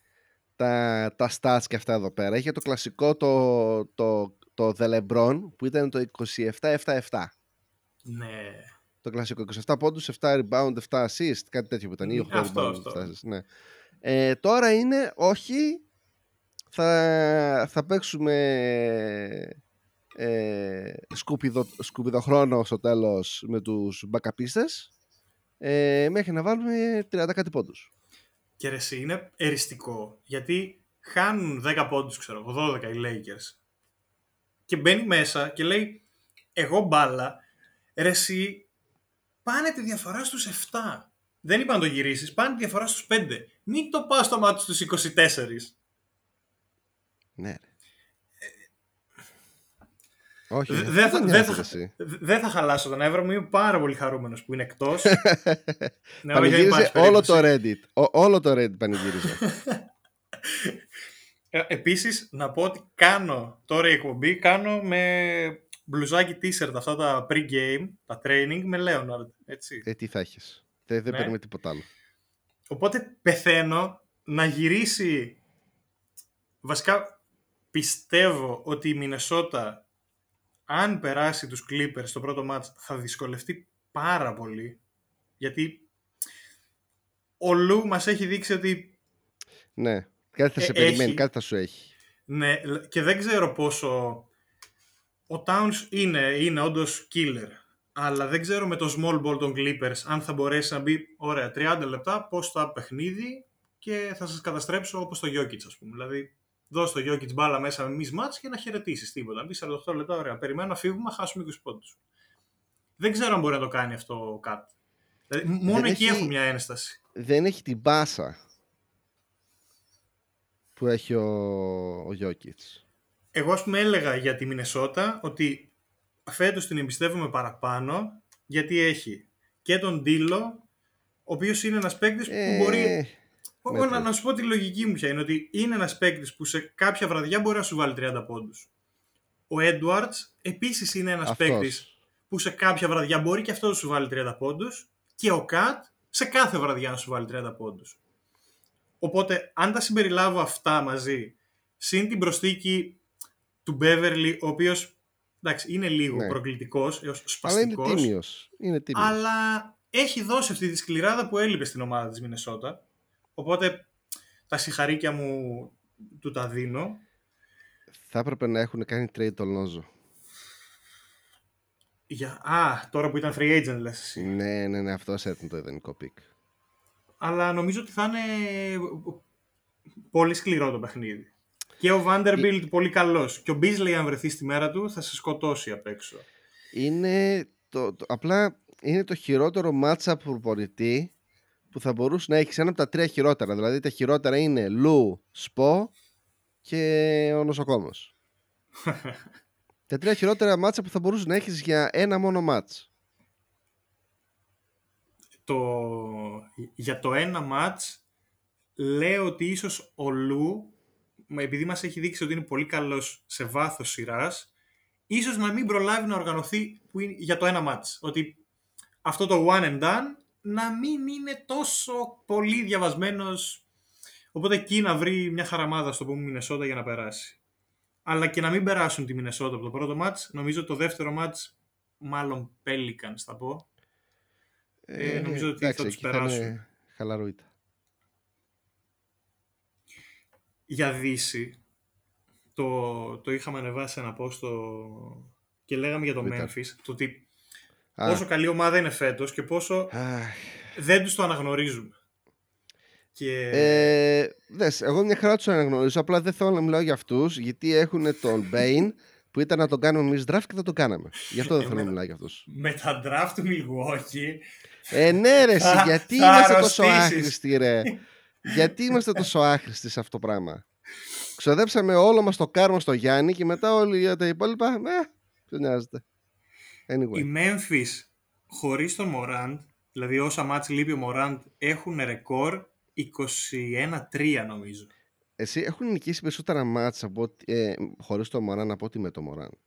τα, τα stats και αυτά εδώ πέρα. Είχε το κλασικό το, το, το The LeBron που ήταν το 27-7-7. Ναι. Το κλασικό 27 πόντους, 7 rebound, 7 assist, κάτι τέτοιο που ήταν. Ή 8 Αυτό, rebound, αυτό. 7 assist, ναι. Ε, τώρα είναι όχι, θα, θα παίξουμε ε, σκουπιδο, σκουπιδοχρόνος στο τέλος με τους μπακαπίστες ε, μέχρι να βάλουμε 30 κάτι πόντους. Και ρε εσύ, είναι εριστικό. Γιατί χάνουν 10 πόντους, ξέρω εγώ, 12 οι Lakers. Και μπαίνει μέσα και λέει, εγώ μπάλα, ρε εσύ, πάνε τη διαφορά στους 7. Δεν είπα να το γυρίσεις, πάνε τη διαφορά στους 5. Μην το πας στο μάτι στους 24. Ναι, ρε. Όχι, Δε- αυτό Δεν θα, δεν δεν νοιάζει, θα, εσύ. δεν θα χαλάσω τον Εύρο μου, είμαι πάρα πολύ χαρούμενος που είναι εκτός. ναι, όχι, δεν Πανηγύριζε υπάρχει όλο περίπτωση. το Reddit. Ο- όλο το Reddit πανηγύριζε. Ε, Επίσης, να πω ότι κάνω τώρα η εκπομπή, κάνω με μπλουζάκι t-shirt αυτά τα pre-game, τα training με Leonard, έτσι. ε, τι θα έχεις. Δεν, δεν Ναι. παίρνουμε τίποτα άλλο. Οπότε πεθαίνω να γυρίσει, βασικά πιστεύω ότι η Μινεσότα, αν περάσει τους Clippers στο πρώτο μάτς, θα δυσκολευτεί πάρα πολύ, γιατί ο Λου μας έχει δείξει ότι Ναι, κάτι θα Ε, σε περιμένει, έχει. κάτι θα σου έχει. Ναι, και δεν ξέρω πόσο... Ο Towns είναι, είναι όντως killer. Αλλά δεν ξέρω με το small ball των Clippers αν θα μπορέσει να μπει, ωραία, 30 λεπτά, πώς θα παιχνίδι και θα σας καταστρέψω όπως το Jokic, ας πούμε. Δηλαδή, δώσ' το Jokic μπάλα μέσα με mismatch και να χαιρετήσεις τίποτα. Να πει 48 λεπτά, ωραία, περιμένω να φύγουμε, να χάσουμε 20 πόντους. Δεν ξέρω αν μπορεί να το κάνει αυτό κάτι. Δηλαδή, μόνο Δεν εκεί έχει- έχω μια ένσταση. Δεν έχει την πάσα που έχει ο, ο Jokic. Εγώ, ας πούμε, έλεγα για τη Μινεσότα ότι φέτος την εμπιστεύομαι παραπάνω γιατί έχει και τον Ντίλο, ο οποίος είναι ένας παίκτης που Ε, μπορεί... Εγώ μέτριο. να, να σου πω τη λογική μου ποια είναι, ότι είναι ένας παίκτης που σε κάποια βραδιά μπορεί να σου βάλει 30 πόντους. Ο Edwards επίσης είναι ένας αυτός. παίκτης που σε κάποια βραδιά μπορεί και αυτός να σου βάλει 30 πόντους και ο Κατ σε κάθε βραδιά να σου βάλει 30 πόντους. Οπότε, αν τα συμπεριλάβω αυτά μαζί, συν την προσθήκη του Beverly, ο οποίος εντάξει, είναι λίγο Ναι. προκλητικός έως Αλλά είναι σπαστικός, τίμιος. Είναι τίμιος. αλλά έχει δώσει αυτή τη σκληράδα που έλειπε στην ομάδα της Μινεσότα. Οπότε τα συγχαρήκια μου του τα δίνω. Θα έπρεπε να έχουν κάνει trade τον Lonzo. Για... Α, τώρα που ήταν free agent λες εσύ. Ναι, ναι, ναι, αυτό ήταν το ιδανικό pick. Αλλά νομίζω ότι θα είναι πολύ σκληρό το παιχνίδι. Και ο Vanderbilt πολύ καλός. Και ο Beasley αν βρεθεί στη μέρα του θα σε σκοτώσει απ' έξω. Είναι το, το- απλά είναι το χειρότερο matchup προπονητή που θα μπορούσε να έχεις ένα από τα τρία χειρότερα. Δηλαδή τα χειρότερα είναι Λου, Σπο και ο νοσοκόμος. τα τρία χειρότερα μάτσα που θα μπορούσε να έχεις για ένα μόνο μάτς. Το... Για το ένα μάτς λέω ότι ίσως ο Λου, επειδή μας έχει δείξει ότι είναι πολύ καλός σε βάθος σειράς, ίσως να μην προλάβει να οργανωθεί που είναι για το ένα μάτς. Ότι αυτό το one and done να μην είναι τόσο πολύ διαβασμένος οπότε εκεί να βρει μια χαραμάδα στο πούμε Μινεσότα για να περάσει. Αλλά και να μην περάσουν τη Μινεσότα από το πρώτο μάτς, νομίζω το δεύτερο μάτς μάλλον Pelicans θα πω. Ε, νομίζω ότι εντάξει, θα τους περάσουν. Χαλαρούιτα. Για Δύση, το, το είχαμε ανεβάσει ένα post και λέγαμε για το Memphis, το ότι πόσο καλή ομάδα είναι φέτος και πόσο δεν τους το αναγνωρίζουμε. Και... Ε, δες, εγώ μια χαρά τους αναγνωρίζω, απλά δεν θέλω να μιλάω για αυτούς, γιατί έχουν τον Bane που ήταν να τον κάνουμε εμείς draft και θα το κάναμε. Γι' αυτό δεν θέλω να μιλάω για αυτούς. Με τα draft του Milwaukee... Ε, ναι ρε, γιατί είμαστε τόσο άχρηστοι ρε; γιατί είμαστε τόσο άχρηστοι σε αυτό το πράγμα; Ξοδέψαμε όλο μας το κάρμα στο Γιάννη και μετά όλοι για τα υπόλοιπα, ε, δεν νοιάζεται. Anyway. Η Memphis χωρίς τον Morant, δηλαδή όσα μάτς λείπει ο Morant, έχουν ρεκόρ 21-3 νομίζω. Εσύ έχουν νικήσει περισσότερα μάτς από, ε, χωρίς τον Morant από ότι με τον Morant.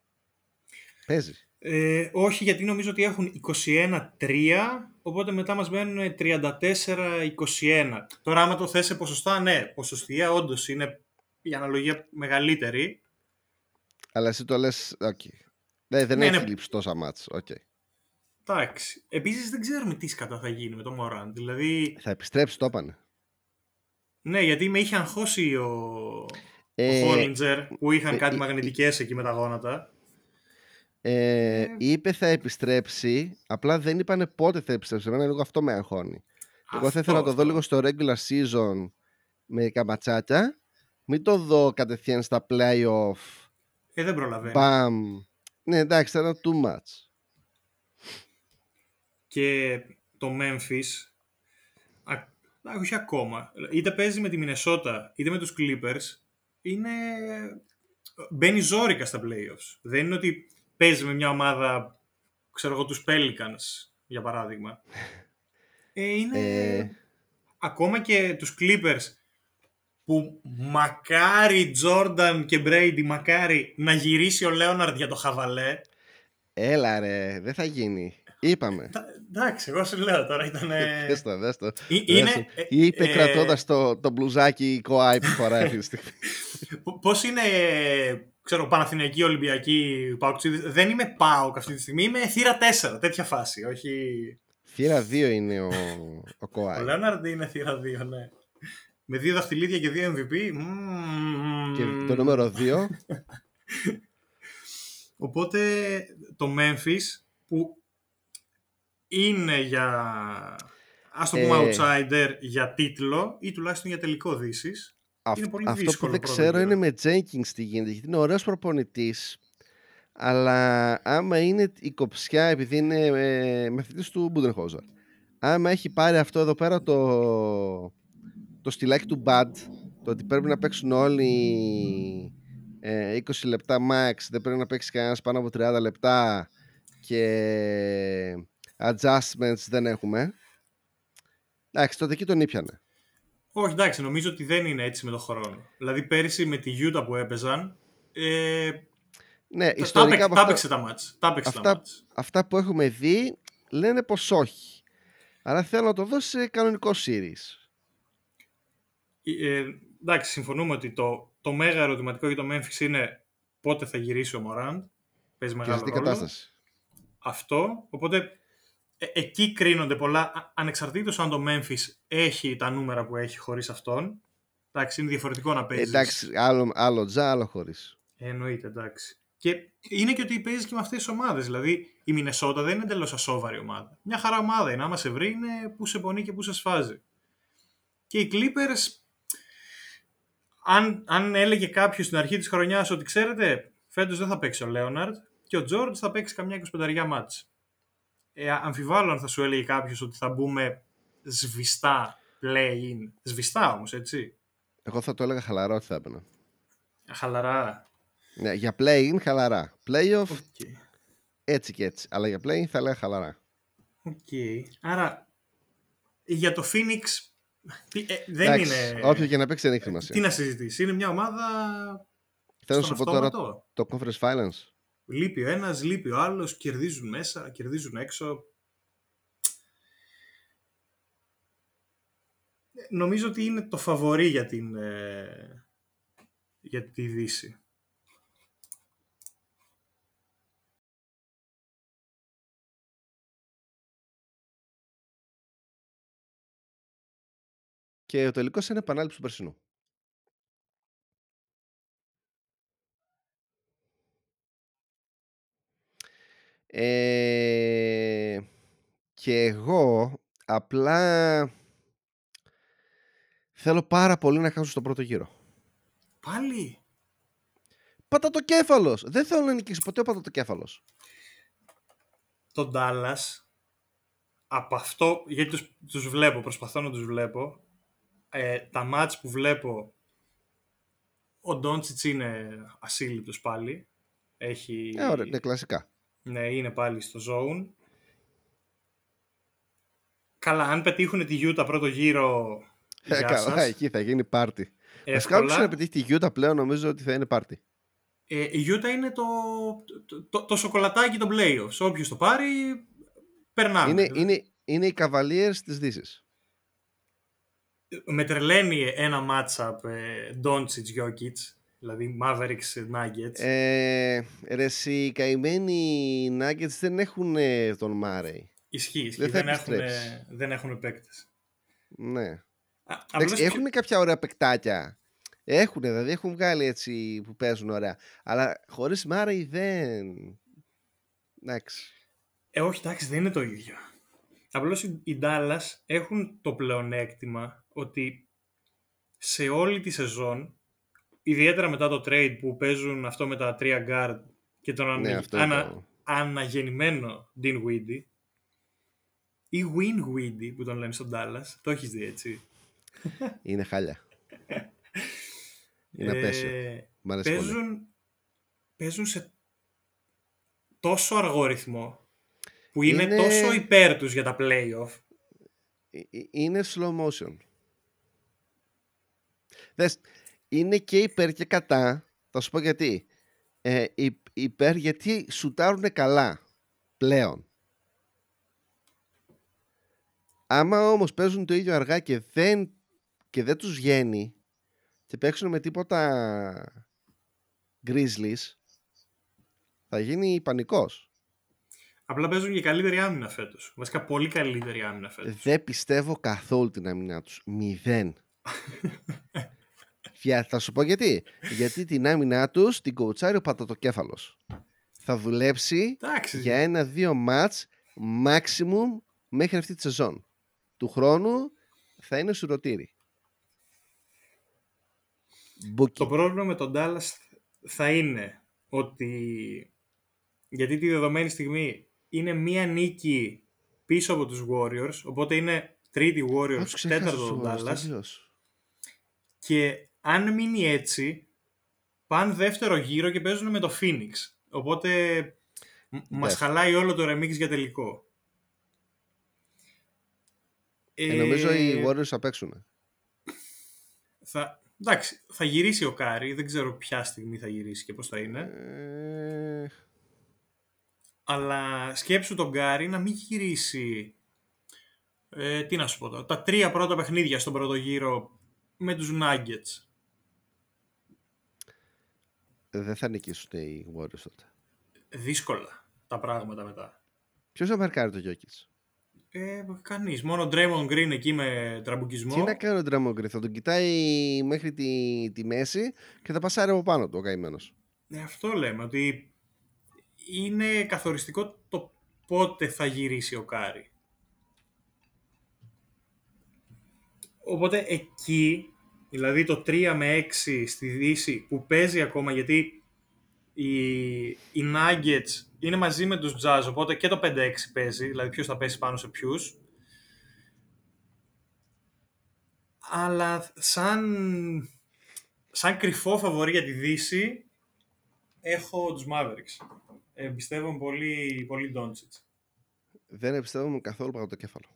Παίζεις. Ε, όχι, γιατί νομίζω ότι έχουν 21-3, οπότε μετά μας μένουν 34-21. Τώρα άμα το θες σε ποσοστά, ναι, ποσοστία όντως είναι η αναλογία μεγαλύτερη. Αλλά εσύ το λες, okay. Ναι, δεν ναι, έχει ναι. λείψει τόσα μάτς. Okay. Εντάξει. Επίσης δεν ξέρουμε τι σκατά θα γίνει με τον Μωράν. Δηλαδή... Θα επιστρέψει, το έπανε. Ναι, γιατί με είχε αγχώσει ο, ε, ο Χόλιντζερ που είχαν ε, κάτι ε, μαγνητικές εκεί με τα γόνατα. Ε, ε, είπε θα επιστρέψει, απλά δεν είπανε πότε θα επιστρέψει. Εμένα λίγο αυτό με αγχώνει. Εγώ θα ήθελα να το δω λίγο στο regular season με καμπατσάκια. Μην το δω κατευθείαν στα playoff. Ε, δεν προλαβαίνει. Μπαμ. Ναι, εντάξει, θα ήταν too much. Και το Memphis, όχι ακόμα, είτε παίζει με τη Μινεσότα, είτε με τους Clippers, είναι... μπαίνει ζόρικα στα playoffs. Δεν είναι ότι παίζει με μια ομάδα, ξέρω εγώ, τους Pelicans, για παράδειγμα. Ε, είναι... Ε... Ακόμα και τους Clippers, που μακάρι Τζόρνταν και Μπρέιντι, μακάρι να γυρίσει ο Λέοναρντ για το χαβαλέ. Έλα ρε, δεν θα γίνει. Είπαμε. Εντάξει, εγώ σου λέω τώρα ήταν. Δες το, δες το. Είναι, Είπε ε, κρατώντας το, το μπλουζάκι κοάι που φοράει αυτή τη στιγμή. Πώς είναι, ξέρω, Παναθηναϊκή, Ολυμπιακή, Πάουκ. Δεν είμαι Πάουκ αυτή τη στιγμή, είμαι θύρα 4, τέτοια φάση. Όχι... Θύρα 2 είναι ο, ο Κοάι. Ο Λέοναρντ είναι θύρα 2, ναι. Με δύο δαχτυλίδια και δύο MVP. Και το νούμερο 2. Οπότε το Memphis που είναι για ας το πούμε ε, outsider για τίτλο ή τουλάχιστον για τελικό δύσης. είναι πολύ αυτό που δεν ξέρω είναι με Jenkins τι γίνεται γιατί είναι ωραίος προπονητής αλλά άμα είναι η κοψιά επειδή είναι ε, μαθητής του Μπούντενχόζα άμα έχει πάρει αυτό εδώ πέρα το το στυλάκι του Bad, το ότι πρέπει να παίξουν όλοι ε, 20 λεπτά max, δεν πρέπει να παίξει κανένας πάνω από 30 λεπτά και adjustments δεν έχουμε. Εντάξει, τότε εκεί τον ήπιανε. Όχι, εντάξει, νομίζω ότι δεν είναι έτσι με τον χρόνο. Δηλαδή πέρυσι με τη Utah που έπαιζαν, ε, ναι, ιστορικά τα, έπαιξε τα μάτς. Τα αυτά, τα αυτά που έχουμε δει λένε πως όχι. Αλλά θέλω να το δώσει σε κανονικό series. Ε, εντάξει, συμφωνούμε ότι το, το μέγα ερωτηματικό για το Memphis είναι πότε θα γυρίσει ο Μωράντ. Παίζει μεγάλο ρόλο. κατάσταση. Αυτό. Οπότε ε, εκεί κρίνονται πολλά, ανεξαρτήτως αν το Memphis έχει τα νούμερα που έχει χωρίς αυτόν. Εντάξει, είναι διαφορετικό να παίζεις. Εντάξει, άλλο, άλλο τζα, άλλο χωρίς. Εννοείται, εντάξει. Και είναι και ότι παίζεις και με αυτές τις ομάδες. Δηλαδή η Μινεσότα δεν είναι εντελώς ασόβαρη ομάδα. Μια χαρά ομάδα είναι. Άμα σε βρει, είναι που σε πονεί και που σε σφάζει. Και οι Clippers αν, αν έλεγε κάποιος στην αρχή της χρονιάς ότι ξέρετε, φέτος δεν θα παίξει ο Λέοναρντ και ο Τζόρτζ θα παίξει καμιά 25 μάτς. Ε, αμφιβάλλω αν θα σου έλεγε κάποιος ότι θα μπούμε σβηστά play-in. Σβηστά όμως, έτσι. Εγώ θα το έλεγα χαλαρά ότι θα έπαιρνα. Χαλαρά. Ναι, για play-in χαλαρά. Playoff ΟΚ. έτσι και έτσι. Αλλά για play-in θα έλεγα χαλαρά. ΟΚ. Άρα, για το Phoenix τι- ε, δεν Εντάξει, είναι... Όποιο και να παίξει δεν έχει Τι σημασία. να συζητήσει. Είναι μια ομάδα Θέλω να στον σου πω τώρα αυτόματο. το Conference Finals. Λείπει ο ένας, λείπει ο άλλος, κερδίζουν μέσα, κερδίζουν έξω. Νομίζω ότι είναι το φαβορί για την, ε, για τη Δύση. Και ο τελικός είναι επανάληψη του περσινού. Ε, και εγώ απλά θέλω πάρα πολύ να χάσω στο πρώτο γύρο. Πάλι; Πατατοκέφαλος! Δεν θέλω να νικήσει ποτέ ο πατατοκέφαλος. Τον Dallas, από αυτό, γιατί τους, τους βλέπω, προσπαθώ να τους βλέπω, ε, τα μάτς που βλέπω, ο Ντόντσιτς είναι ασύλληπτος πάλι. Έχει... Ε, ωραία, είναι κλασικά. Ναι, είναι πάλι στο zone. Καλά, αν πετύχουν τη Γιούτα πρώτο γύρο, Ε, γεια καλά, σας. εκεί θα γίνει πάρτι. Βασικά, Εύκολα. όποιος να πετύχει τη Γιούτα πλέον νομίζω ότι θα είναι πάρτι. Ε, η Γιούτα είναι το, το, το, το σοκολατάκι των playoffs. Όποιος το πάρει, περνάμε. Είναι, είναι, είναι οι Cavaliers της Δύσης. Με τρελαίνει ένα matchup ε, Doncic Jokic, δηλαδή Mavericks Nuggets. Ε, ρε, εσύ, οι καημένοι Nuggets δεν έχουν ε, τον Μάρεϊ. Ισχύει, ισχύει. δεν θα Δεν, έχουν, επιστρέψεις. δεν έχουν παίκτες. Ναι. Α, Εντάξει, απλώς έχουν κάποια ωραία παικτάκια. Έχουν, δηλαδή έχουν βγάλει έτσι που παίζουν ωραία. Αλλά χωρίς Μάρεϊ δεν. Εντάξει. Ε, όχι, εντάξει, δεν είναι το ίδιο. Απλώς οι, οι Dallas έχουν το πλεονέκτημα ότι σε όλη τη σεζόν, ιδιαίτερα μετά το trade που παίζουν αυτό με τα τρία guard και τον Ναι, ανα- αυτό είναι ανα- το- αναγεννημένο Dean Weedy ή Win Weedy που τον λένε στον Dallas, το έχεις δει έτσι. Είναι χάλια. Είναι Ε, απέσιο. Μ' αρέσει πολύ. παίζουν, παίζουν σε τόσο αργό ρυθμό που είναι, Είναι- τόσο υπέρ τους για τα playoff Ε, ε, Είναι slow motion. Δες, είναι και υπέρ και κατά. Θα σου πω γιατί. Ε, υ- υπέρ γιατί σουτάρουν καλά πλέον. Άμα όμως παίζουν το ίδιο αργά και δεν, και δεν τους βγαίνει και παίξουν με τίποτα Grizzlies θα γίνει πανικός. Απλά παίζουν και καλύτερη άμυνα φέτος. Βασικά πολύ καλύτερη άμυνα φέτος. Δεν πιστεύω καθόλου την άμυνά τους. Μηδέν. Για, θα σου πω γιατί. Γιατί την άμυνά τους την κοουτσάρει ο πατατοκέφαλος. Θα δουλέψει Εντάξει. για ένα-δύο μάτς maximum μέχρι αυτή τη σεζόν. Του χρόνου θα είναι σουρωτήρι. Μπούκι. Το πρόβλημα με τον Dallas θα είναι ότι γιατί τη δεδομένη στιγμή είναι μία νίκη πίσω από τους Warriors, οπότε είναι τρίτη Α, Warriors, τους ξέχασα τέταρτο τους τον Warriors, Dallas τελείως. και αν μείνει έτσι πάνε δεύτερο γύρο και παίζουν με το Phoenix. Οπότε μ- μας Εντάξει. χαλάει όλο το remix για τελικό. Ε, νομίζω οι Ε, Warriors θα παίξουν. Θα, εντάξει, θα γυρίσει ο Κάρι. Δεν ξέρω ποια στιγμή θα γυρίσει και πώς θα είναι. Ε, Αλλά σκέψου τον Κάρι να μην γυρίσει. Ε, τι να σου πω τώρα. Τα τρία πρώτα παιχνίδια στον πρώτο γύρο με τους Nuggets. Δεν θα νικήσουν οι Warriors τότε. Δύσκολα τα πράγματα μετά. Ποιος θα μαρκάρει το Jokic; Ε, κανείς. Μόνο Draymond Green εκεί με τραμπουκισμό. Τι να κάνει ο Draymond Green, θα τον κοιτάει μέχρι τη, τη μέση και θα πασάρει από πάνω του ο καημένος. Ε, αυτό λέμε, ότι είναι καθοριστικό το πότε θα γυρίσει ο Κάρι. Οπότε εκεί, δηλαδή το 3 με 6 στη Δύση που παίζει ακόμα γιατί οι, οι Nuggets είναι μαζί με τους Jazz, οπότε και το 5-6 παίζει, δηλαδή ποιος θα πέσει πάνω σε ποιους. Αλλά σαν, σαν κρυφό φαβορή για τη Δύση, έχω τους Mavericks. Ε, πιστεύω πολύ, πολύ Doncic. Δεν εμπιστεύομαι καθόλου παρά το κέφαλο.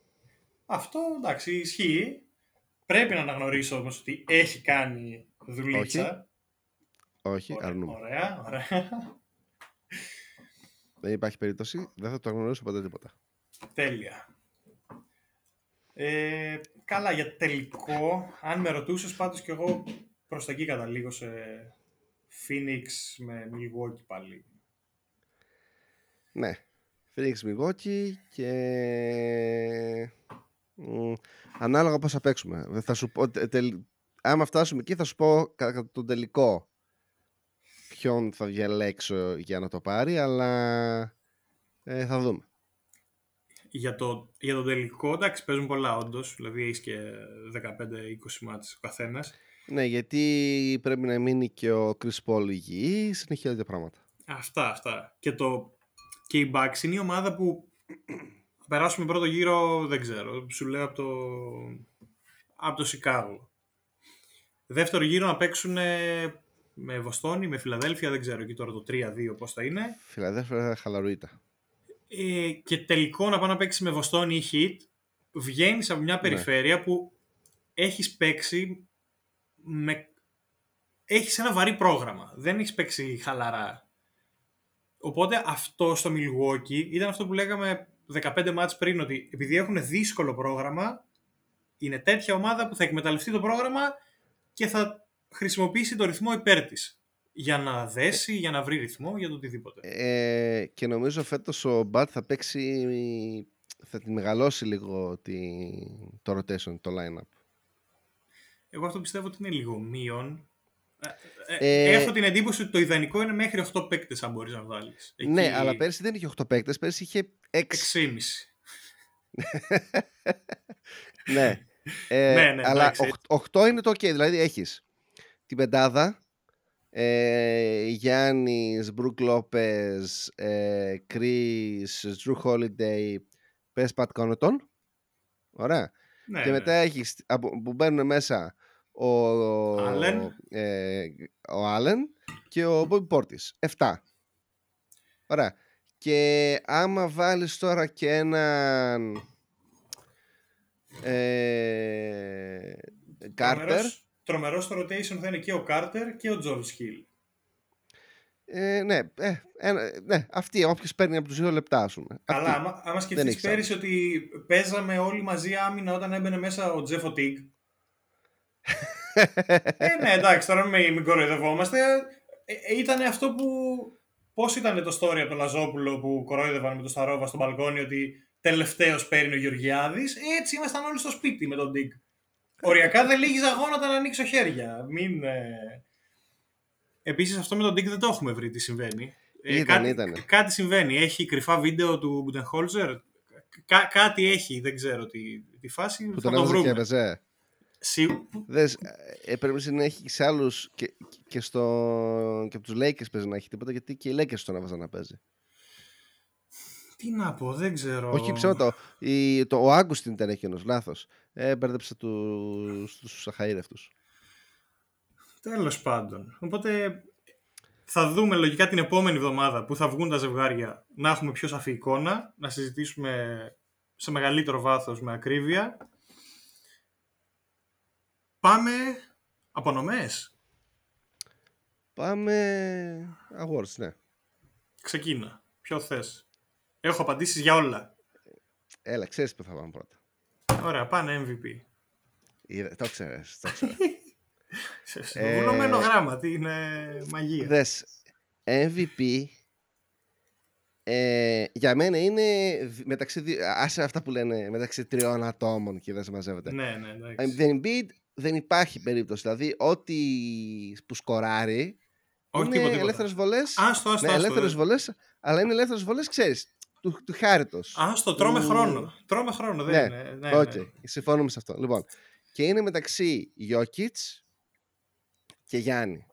Αυτό εντάξει, ισχύει. Πρέπει να αναγνωρίσω όμως ότι έχει κάνει δουλίτσα. Όχι, Ωραία, αρνούμε. Ωραία, ωραία. Δεν υπάρχει περίπτωση, δεν θα το αναγνωρίσω ποτέ τίποτα. Τέλεια. Ε, καλά, για τελικό, αν με ρωτούσες πάντως και εγώ προς τα εκεί καταλήγω σε Phoenix με Milwaukee πάλι. Ναι. Phoenix Milwaukee και... μ, ανάλογα πώς θα παίξουμε. Δεν Θα σου πω, τε- τελ- Άμα φτάσουμε εκεί θα σου πω κατά τον τελικό ποιον θα διαλέξω για να το πάρει, αλλά ε, θα δούμε. Για, το, για τον τελικό, εντάξει, παίζουν πολλά όντως. Δηλαδή έχεις και 15-20 μάτς ο καθένας. Ναι, γιατί πρέπει να μείνει και ο Chris Paul υγιής, συνεχεία τέτοια πράγματα. Αυτά, αυτά. Και, το, και η Bucks είναι η ομάδα που θα περάσουμε πρώτο γύρο, δεν ξέρω. Σου λέω από το, από το Σικάγο. Δεύτερο γύρο να παίξουν με Βοστόνη, με Φιλαδέλφια, δεν ξέρω εκεί τώρα το 3-2 πώς θα είναι. Φιλαδέλφια χαλαρούιτα. Ε, και τελικό να πάει να παίξει με Βοστόνη ή Heat, βγαίνεις από μια περιφέρεια που έχεις παίξει με... Έχεις ένα βαρύ πρόγραμμα. Δεν έχεις παίξει χαλαρά. Οπότε αυτό στο Milwaukee ήταν αυτό που λέγαμε 15 μάτς πριν, ότι επειδή έχουν δύσκολο πρόγραμμα, είναι τέτοια ομάδα που θα εκμεταλλευτεί το πρόγραμμα και θα χρησιμοποιήσει το ρυθμό υπέρ της. Για να δέσει, για να βρει ρυθμό, για το οτιδήποτε. Ε, και νομίζω φέτος ο Μπατ θα παίξει, θα τη μεγαλώσει λίγο τη, το rotation, το line-up. Εγώ αυτό πιστεύω ότι είναι λίγο μείον. Ε, Ε, Έχω την εντύπωση ότι το ιδανικό είναι μέχρι 8 παίκτες αν μπορείς να βάλεις. Ναι, αλλά πέρσι δεν είχε 8 παίκτες, πέρσι είχε 6. 6,5. ναι. Ε, Ναι, ναι, αλλά εντάξει. 8 είναι το ok, δηλαδή έχεις την πεντάδα, ε, Γιάννης, Μπρουκ Λόπες, ε, Chris, Drew Holiday, Πες Πατ Connaughton. Ωραία. Ναι, και ναι. μετά έχεις από- που μπαίνουν μέσα ο Allen. ε, ο Allen και ο Bobby Portis. 7. Ωραία. Και άμα βάλεις τώρα και έναν ε, Carter Τρομερός, τρομερός στο rotation θα είναι και ο Κάρτερ και ο George Hill. ε, ναι, ε, ένα, ναι, αυτή όποιος παίρνει από τους δύο λεπτά ας πούμε. Αλλά Αυτή. άμα, άμα Δεν σκεφτείς έχεις πέρυσι ότι παίζαμε όλοι μαζί άμυνα όταν έμπαινε μέσα ο Τζέφο Τιγκ. Ε, ναι, εντάξει, τώρα μην, μην κοροϊδευόμαστε. Ε, ε, ήταν αυτό που... Πώς ήταν το story από τον Λαζόπουλο που κορόιδευαν με τον Σταρόβα στο μπαλκόνι ότι τελευταίος παίρνει ο Γεωργιάδης. Έτσι ήμασταν όλοι στο σπίτι με τον Τιγκ. Οριακά δεν λύγιζα γόνατα να ανοίξω χέρια. Μην... Ε... Επίσης αυτό με τον Τιγκ δεν το έχουμε βρει τι συμβαίνει. Ε, Ήταν, κάτι, ήτανε. κάτι συμβαίνει. Έχει κρυφά βίντεο του Μπουντενχόλζερ. Κά, κάτι έχει, δεν ξέρω τι, τι φάση. που θα τον το έβαζε και βρούμε. έπαιζε. Σι... Δες, ε, πρέπει να έχει σε άλλους και, και, στο, και από τους Lakers παίζει να έχει τίποτα γιατί και οι Lakers τον έβαζαν να παίζει. Τι να πω, δεν ξέρω. Όχι ψέματα. η- το, ο Άγκουστιν ήταν εκείνος, λάθος. Ε, μπέρδεψα τους, τους αχαήρευτους. Τέλος πάντων. Οπότε θα δούμε λογικά την επόμενη εβδομάδα που θα βγουν τα ζευγάρια να έχουμε πιο σαφή εικόνα, να συζητήσουμε σε μεγαλύτερο βάθος με ακρίβεια. Πάμε απονομές. Πάμε awards, ναι. Ξεκίνα. Ποιο θες. Έχω απαντήσεις για όλα. Έλα, ξέρεις που θα πάμε πρώτα. Ωραία, πάνε MVP. Είδα- Το ξέρεις, το ξέρεις. Σε- Σε Ε, βουλωμένο γράμμα, τι είναι μαγεία. Δες, MVP ε, για μένα είναι δι- μεταξύ, δι- άσε αυτά που λένε μεταξύ τριών ατόμων και δεν σε μαζεύεται. Ναι, ναι, Ε, εντάξει. Δεν Embiid δεν υπάρχει περίπτωση. Δηλαδή, ό,τι που σκοράρει Όχι είναι τίποτα. τίποτα. ελεύθερες βολές. Άστο, άστο, Ναι, άστο. ελεύθερες βολές, αλλά είναι ελεύθερες βολές, ξέρεις, του, του χάριτος. Άστο, τρώμε Του- χρόνο. Τρώμε χρόνο, δεν Ναι, είναι. Ναι, Οκ, ναι. συμφωνούμε σε αυτό. Λοιπόν, και είναι μεταξύ Jokic και Γιάννη.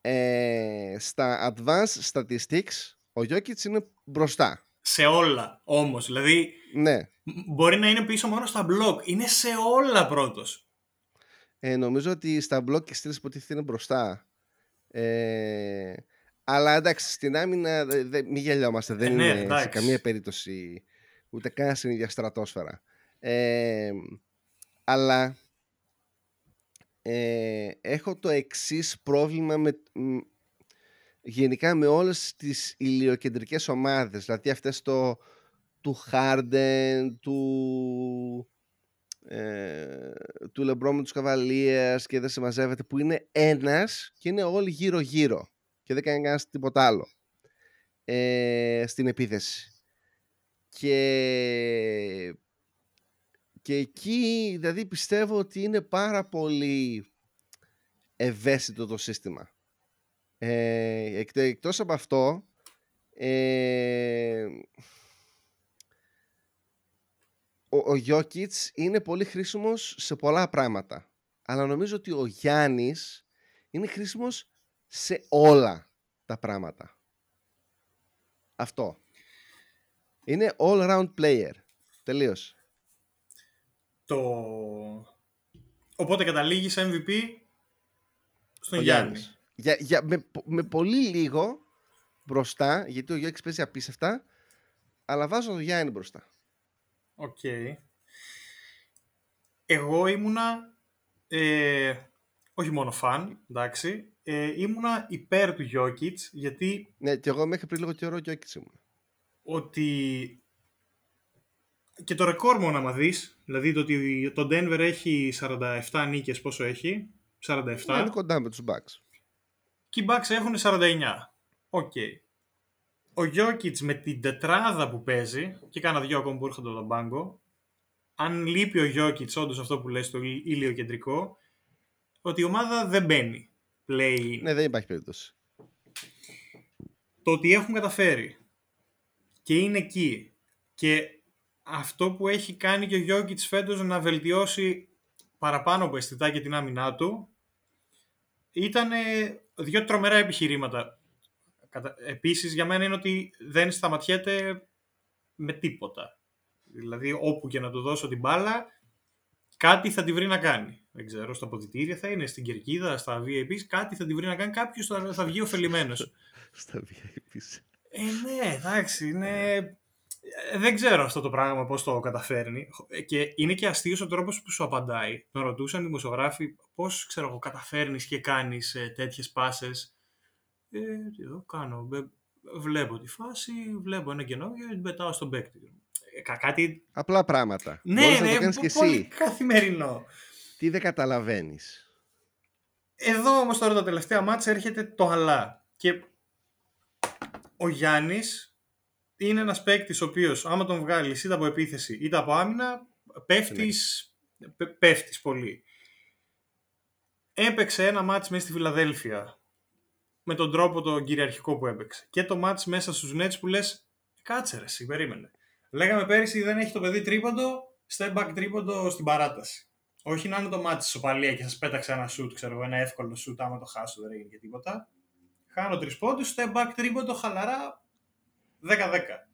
Ε, στα advanced statistics, ο Jokic είναι μπροστά. Σε όλα όμως. Δηλαδή, Ναι, μ- μπορεί να είναι πίσω μόνο στα μπλοκ. Είναι σε όλα πρώτος. Ε, νομίζω ότι στα μπλοκ και στήλες υποτίθεται είναι μπροστά. Ε, αλλά εντάξει, στην άμυνα δε, δε, μην γελιόμαστε. Δεν Ε, ναι, είναι σε εντάξει. καμία περίπτωση ούτε καν στην ίδια στρατόσφαιρα. Ε, αλλά ε, έχω το εξής πρόβλημα με, μ, γενικά με όλες τις ηλιοκεντρικές ομάδες. Δηλαδή αυτές το, του Harden, του, ε, του LeBron με τους Cavaliers και δεν σε μαζεύεται που είναι ένας και είναι όλοι γύρω γύρω και δεν κάνει κανένας τίποτα άλλο ε, στην επίθεση. Και και εκεί δηλαδή πιστεύω ότι είναι πάρα πολύ ευαίσθητο το σύστημα. Ε, εκ- εκτός από αυτό ε, ο, ο Γιώκητς είναι πολύ χρήσιμος σε πολλά πράγματα. Αλλά νομίζω ότι ο Γιάννης είναι χρήσιμος σε όλα τα πράγματα. Αυτό. Είναι all-round player. Τελείως. Το... Οπότε καταλήγεις σε MVP στον Ο Γιάννη. Γιάννης. Για, για, με, πο- με πολύ λίγο μπροστά, γιατί ο Γιώκητς παίζει απίστευτα, αλλά βάζω τον Γιάννη μπροστά. Οκ. Εγώ ήμουνα, ε, όχι μόνο φαν, εντάξει, ε, ήμουνα υπέρ του Jokic, γιατί Ναι, και εγώ μέχρι πριν λίγο καιρό Γιώκητς ήμουν. ότι και το ρεκόρ μόνο άμα δεις, δηλαδή το ότι το Denver έχει 47 νίκες, πόσο έχει, 47, Ναι, είναι κοντά με τους Bucks. και οι Bucks έχουν 49. Οκ. Ο Jokic με την τετράδα που παίζει, και κάνα δυο ακόμα που έρχονται από τον πάγκο, αν λείπει ο Jokic, όντως αυτό που λες, το ήλιο- ηλιοκεντρικό, ότι η ομάδα δεν μπαίνει. Play. Ναι, δεν υπάρχει περίπτωση. Το ότι έχουν καταφέρει και είναι εκεί και αυτό που έχει κάνει και ο Jokic φέτος να βελτιώσει παραπάνω από αισθητά και την άμυνά του ήταν δύο τρομερά επιχειρήματα. Κατα- Επίσης για μένα είναι ότι δεν σταματιέται με τίποτα. Δηλαδή όπου και να του δώσω την μπάλα κάτι θα τη βρει να κάνει. Δεν ξέρω, στα ποδητήρια θα είναι, στην κερκίδα, στα VIPs, κάτι θα τη βρει να κάνει. Κάποιος θα, θα βγει ωφελημένος. Στα VIPs. Ε, ναι, εντάξει, είναι... ε, Δεν ξέρω αυτό το πράγμα πώς το καταφέρνει. Ε, Και είναι και αστείος ο τρόπος που σου απαντάει. Τον ρωτούσαν οι δημοσιογράφοι πώς, ξέρω εγώ, καταφέρνεις και κάνεις ε, τέτοιες πάσες. Ε, τι εδώ κάνω. ε, Βλέπω τη φάση, βλέπω ένα κενό και την πετάω στον παίκτη. Ε, κα- κάτι... Απλά πράγματα. Ναι, Μπορείς να ναι, το κάνεις και πολύ εσύ. καθημερινό. Τι δεν καταλαβαίνεις. Εδώ όμως τώρα τα τελευταία μάτια έρχεται το αλλά. Και ο Γιάννης είναι ένας παίκτης ο οποίος άμα τον βγάλεις είτε από επίθεση είτε από άμυνα πέφτεις, πε- πέφτεις πολύ. Έπαιξε ένα μάτς μέσα στη Φιλαδέλφια με τον τρόπο το κυριαρχικό που έπαιξε. Και το μάτς μέσα στους Nets που λες κάτσε ρε εσύ, περίμενε. Λέγαμε πέρυσι δεν έχει το παιδί τρίποντο, step back τρίποντο στην παράταση. Όχι να είναι το μάτι σοπαλία και σας πέταξε ένα σουτ, ξέρω εγώ, ένα εύκολο σουτ. Άμα το χάσω δεν έγινε και τίποτα. Χάνω τρεις πόντους, step back τρίποντο, χαλαρά 10-10.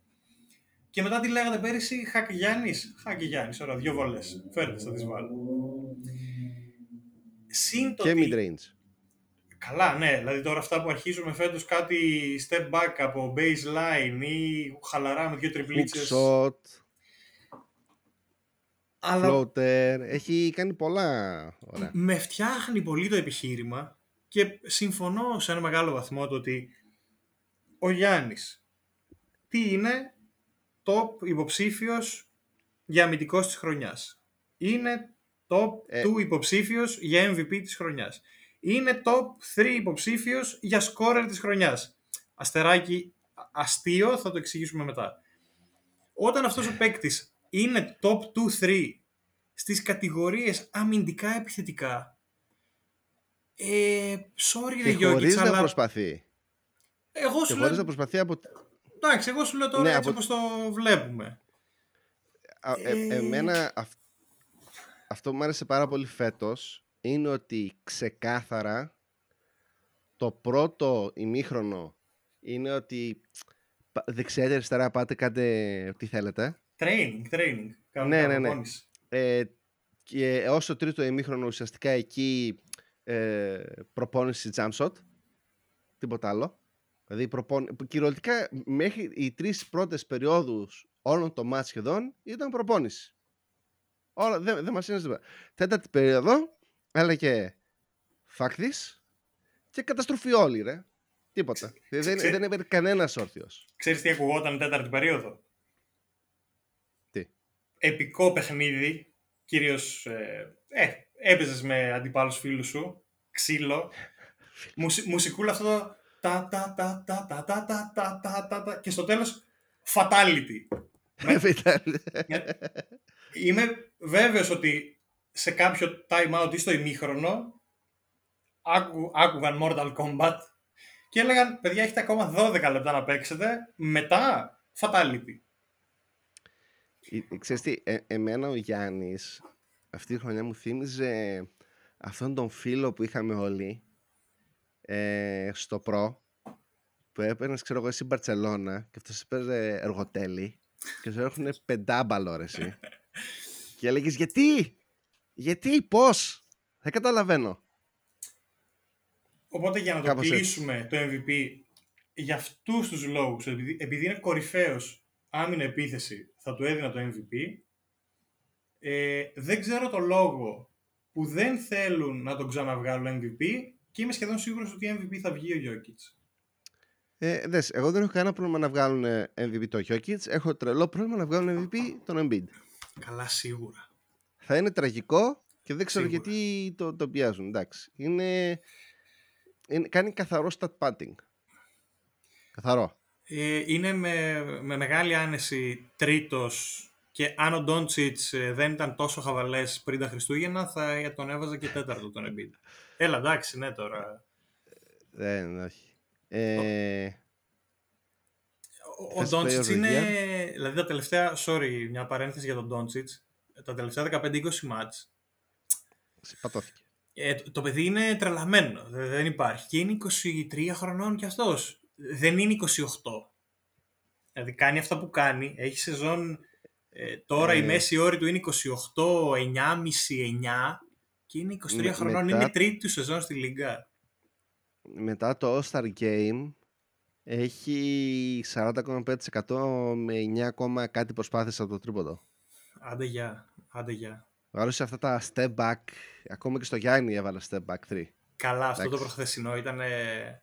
Και μετά τι λέγατε πέρυσι, Χάκη Γιάννης. Χάκη Γιάννης, ωραία, δύο βολέ. Φέρτε, θα τις βάλω. Συν το Και ότι- mid-range. Καλά, ναι. Δηλαδή τώρα αυτά που αρχίζουμε φέτος κάτι step back από baseline ή χαλαρά με δύο Hook τριπλίτσες. shot, Αλλά floater. Έχει κάνει πολλά ωραία. με φτιάχνει πολύ το επιχείρημα και συμφωνώ σε ένα μεγάλο βαθμό το ότι ο Γιάννης τι είναι top υποψήφιος για αμυντικός της χρονιάς. Είναι top Ε. 2 υποψήφιος για MVP της χρονιάς. Είναι top 3 υποψήφιος για scorer της χρονιάς. Αστεράκι αστείο, θα το εξηγήσουμε μετά. Όταν αυτός ο παίκτης είναι top 2-3 στις κατηγορίες αμυντικά επιθετικά, ε, sorry ρε Και Γιώργης, χωρίς να αλλά προσπαθεί. εγώ Και σου χωρίς να λέω, προσπαθεί από... εντάξει, εγώ σου λέω τώρα Ναι, έτσι από- όπως το βλέπουμε. Α, ε, Ε. εμένα αυ- αυτό που μου άρεσε πάρα πολύ φέτος είναι ότι ξεκάθαρα το πρώτο ημίχρονο είναι ότι πα- δεξιά και αριστερά πάτε κάντε τι θέλετε Training, training. Κάνουν Ναι, ναι, ναι. προπόνηση. ε, και ως το τρίτο ημίχρονο ουσιαστικά εκεί ε, προπόνηση jump shot. Τίποτα άλλο. Δηλαδή προπον... κυριολεκτικά μέχρι οι τρεις πρώτες περιόδους όλων των μάτς σχεδόν ήταν προπόνηση. Όλα, δεν, δεν μας είναι τίποτα. Τέταρτη περίοδο έλεγε fuck this και καταστροφή όλη ρε. Τίποτα. δεν, δεν έπαιρνε κανένα όρθιο. Ξέρει τι ακουγόταν τέταρτη περίοδο. Τι. Επικό παιχνίδι. Κυρίω. Ε, ε, έπαιζε με αντιπάλου φίλου σου. Ξύλο. μουσικούλα αυτό το. Τα, τα, τα, τα, τα, τα, τα, τα, τα, τα, τα, και στο τέλος fatality. Είμαι βέβαιος ότι σε κάποιο time out ή στο ημίχρονο άκου, άκουγαν Mortal Kombat και έλεγαν, παιδιά, έχετε ακόμα 12 λεπτά να παίξετε, μετά fatality. Ε, ξέρεις τι, ε, εμένα ο Γιάννης αυτή τη χρονιά μου θύμιζε αυτόν τον φίλο που είχαμε όλοι ε, στο προ που έπαιρνες, ξέρω εγώ, εσύ Μπαρσελόνα και αυτός έπαιρνε εργοτέλη και σου έρχονται πεντάμπαλο ρε εσύ. και έλεγες γιατί, γιατί, πώς, δεν καταλαβαίνω. Οπότε για να το κλείσουμε το MVP για αυτούς τους λόγους, επειδή, επειδή είναι κορυφαίος άμυνα επίθεση, θα του έδινα το MVP. Ε, δεν ξέρω το λόγο που δεν θέλουν να τον ξαναβγάλουν MVP και είμαι σχεδόν σίγουρος ότι MVP θα βγει ο Γιώκητς. Ε, δες, εγώ δεν έχω κανένα πρόβλημα να βγάλουν MVP το Jokic. Έχω τρελό πρόβλημα να βγάλουν MVP τον Embiid. Καλά, σίγουρα. Θα είναι τραγικό και δεν ξέρω γιατί το, το πιάζουν. Εντάξει. Είναι, είναι, κάνει καθαρό stat padding. Καθαρό. Ε, είναι με, με μεγάλη άνεση τρίτος και αν ο Ντόντσιτς ε, δεν ήταν τόσο χαβαλές πριν τα Χριστούγεννα θα τον έβαζα και τέταρτο τον Embiid. Έλα εντάξει, ναι τώρα. Δεν, όχι. Ε, ο Ντόντσιτς είναι, δηλαδή τα τελευταία, sorry, μια παρένθεση για τον Ντόντσιτς, τα τελευταία 15-20 μάτς. Συμπατώθηκε. Ε, το, το παιδί είναι τρελαμένο, δεν υπάρχει. Και είναι 23 χρονών κι αυτός. Δεν είναι 28. Δηλαδή κάνει αυτά που κάνει, έχει σεζόν, ε, τώρα η ε. μέση όρη του είναι 28, 9,5, 9 και είναι 23 χρονών, είναι τρίτη του σεζόν στη Λίγκα μετά το All-Star Game έχει 40,5% με 9, κάτι προσπάθειες από το τρίποντο. Άντε για, άντε για. Βάρωσε αυτά τα step back, ακόμα και στο Γιάννη έβαλε step back 3. Καλά, αυτό το προχθεσινό ήταν... Ε,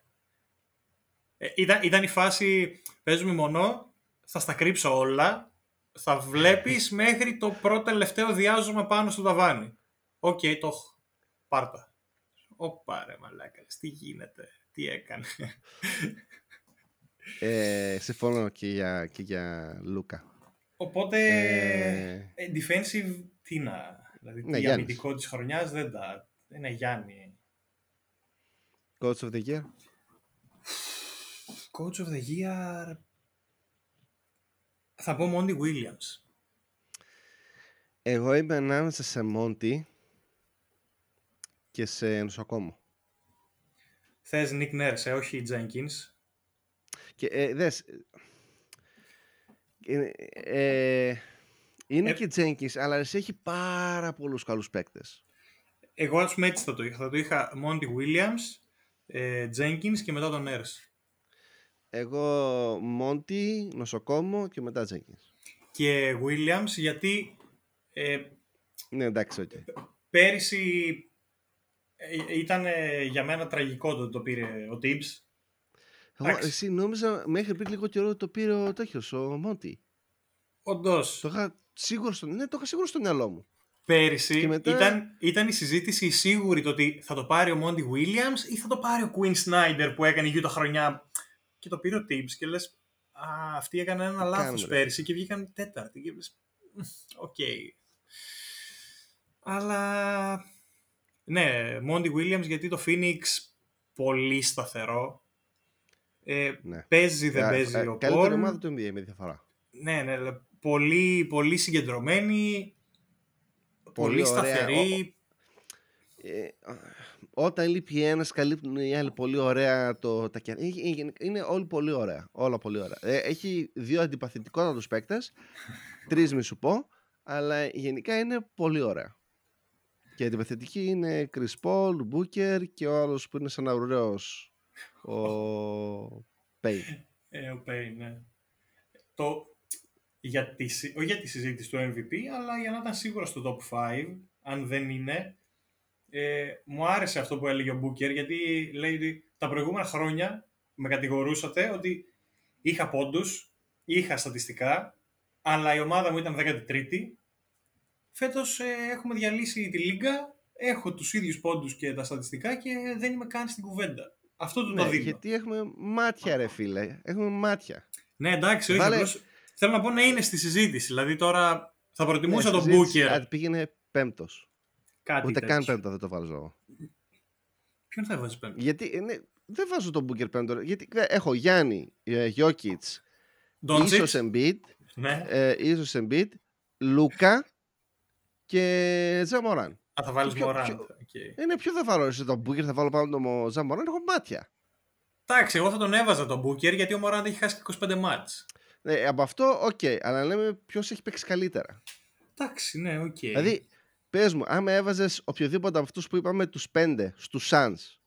ήταν, ήταν η φάση, παίζουμε μονό, θα στα κρύψω όλα, θα βλέπεις μέχρι το πρώτο τελευταίο διάζωμα πάνω στο ταβάνι. OK, okay, το έχω. Πάρτα. Ωπα ρε μαλάκα, τι γίνεται, τι έκανε. Ε, συμφωνώ και για, και για Λούκα. Οπότε, ε... ε defensive, τι να, δηλαδή ναι, τι αμυντικό της χρονιάς δεν τα, είναι Γιάννη. Coach of the year. Coach of the year, θα πω Monty Williams. Εγώ είμαι ανάμεσα σε Monty και σε νοσοκόμο. Θες Nick Nurse, ε, όχι Jenkins. Και ε, δες, ε, ε είναι ε, και Jenkins, αλλά εσύ έχει πάρα πολλούς καλούς παίκτες. Εγώ ας πούμε έτσι θα το είχα. Θα το είχα Monty Williams, Jenkins και μετά τον Nurse. Εγώ Monty, νοσοκόμο και μετά Jenkins. Και Williams γιατί... ναι, εντάξει, okay. Πέρυσι ε, ήταν για μένα τραγικό το το πήρε ο Tibbs. Εγώ, εσύ νόμιζα μέχρι πριν λίγο καιρό το πήρε ο τέτοιος, ο Μόντι. Όντως. Το είχα σίγουρο στο, ναι, το είχα σίγουρο στο μυαλό μου. Πέρυσι μετά... ήταν, ήταν η συζήτηση σίγουρη το ότι θα το πάρει ο Monty Williams ή θα το πάρει ο Quinn Snyder που έκανε γύρω τα χρονιά και το πήρε ο Tibbs και λες Α, αυτοί έκαναν ένα λάθος πέρυσι και βγήκαν τέταρτη και λες OK. Okay. Αλλά ναι, Monty Williams γιατί το Phoenix πολύ σταθερό. Ε, ναι. Παίζει, δεν παίζει ο Πολ. Καλύτερη ομάδα του NBA με διαφορά. Ναι, ναι, πολύ, πολύ συγκεντρωμένη, πολύ, σταθερή. Ε, όταν λείπει ένας, καλύπτουν οι άλλοι πολύ ωραία το, τα Είναι όλοι πολύ ωραία. Όλα πολύ ωραία. Ε, έχει δύο αντιπαθητικότατους παίκτες. Τρεις, μη σου πω. Αλλά γενικά είναι πολύ ωραία. Και η αντιπαθητική είναι Chris Paul, Booker και ο άλλος που είναι σαν αουραίος, ο Payne. Ε, ο Payne, ναι. Το, για τη, συ- όχι για τη συζήτηση του MVP, αλλά για να ήταν σίγουρα στο top 5, αν δεν είναι. Ε, μου άρεσε αυτό που έλεγε ο Booker, γιατί λέει ότι τα προηγούμενα χρόνια με κατηγορούσατε ότι είχα πόντους, είχα στατιστικά, αλλά η ομάδα μου ήταν 13η. Φέτος ε, έχουμε διαλύσει τη λίγκα, έχω τους ίδιους πόντους και τα στατιστικά και δεν είμαι καν στην κουβέντα. Αυτό του το Ναι, δίνω. γιατί έχουμε μάτια ρε φίλε, έχουμε μάτια. Ναι, εντάξει, όχι. Βάλε- απλώς Θέλω να πω να είναι στη συζήτηση. Δηλαδή τώρα θα προτιμούσα Ναι, τον συζήτηση, Booker. α, πήγαινε πέμπτος. Κάτι Ούτε τέτοιο. καν πέμπτο δεν το βάζω εγώ. Ποιον θα έβαζε πέμπτο; Γιατί ε, ναι, δεν βάζω τον Booker πέμπτο. ρε. Γιατί ε, έχω Γιάννη, ε, Γιώκητς, Ντόντσιτς. ίσως Embiid, Ναι. ε, ίσως Embiid, Λούκα και Τζαμοράν. Α, θα βάλεις ποιο- Μωράντ. ποιο- Οκ. Ε, ναι, ποιο θα βάλω εσύ τον Booker, θα βάλω πάνω τον Ja Morant, έχω μάτια. Εντάξει, εγώ θα τον έβαζα τον Booker γιατί ο Μωράντ έχει χάσει και 25 μάτς. Ε, από αυτό, οκ, αλλά λέμε ποιος έχει παίξει καλύτερα. Εντάξει, ναι, οκ. Δηλαδή, πες μου, άμα έβαζες οποιοδήποτε από αυτούς που είπαμε τους πέντε στους Suns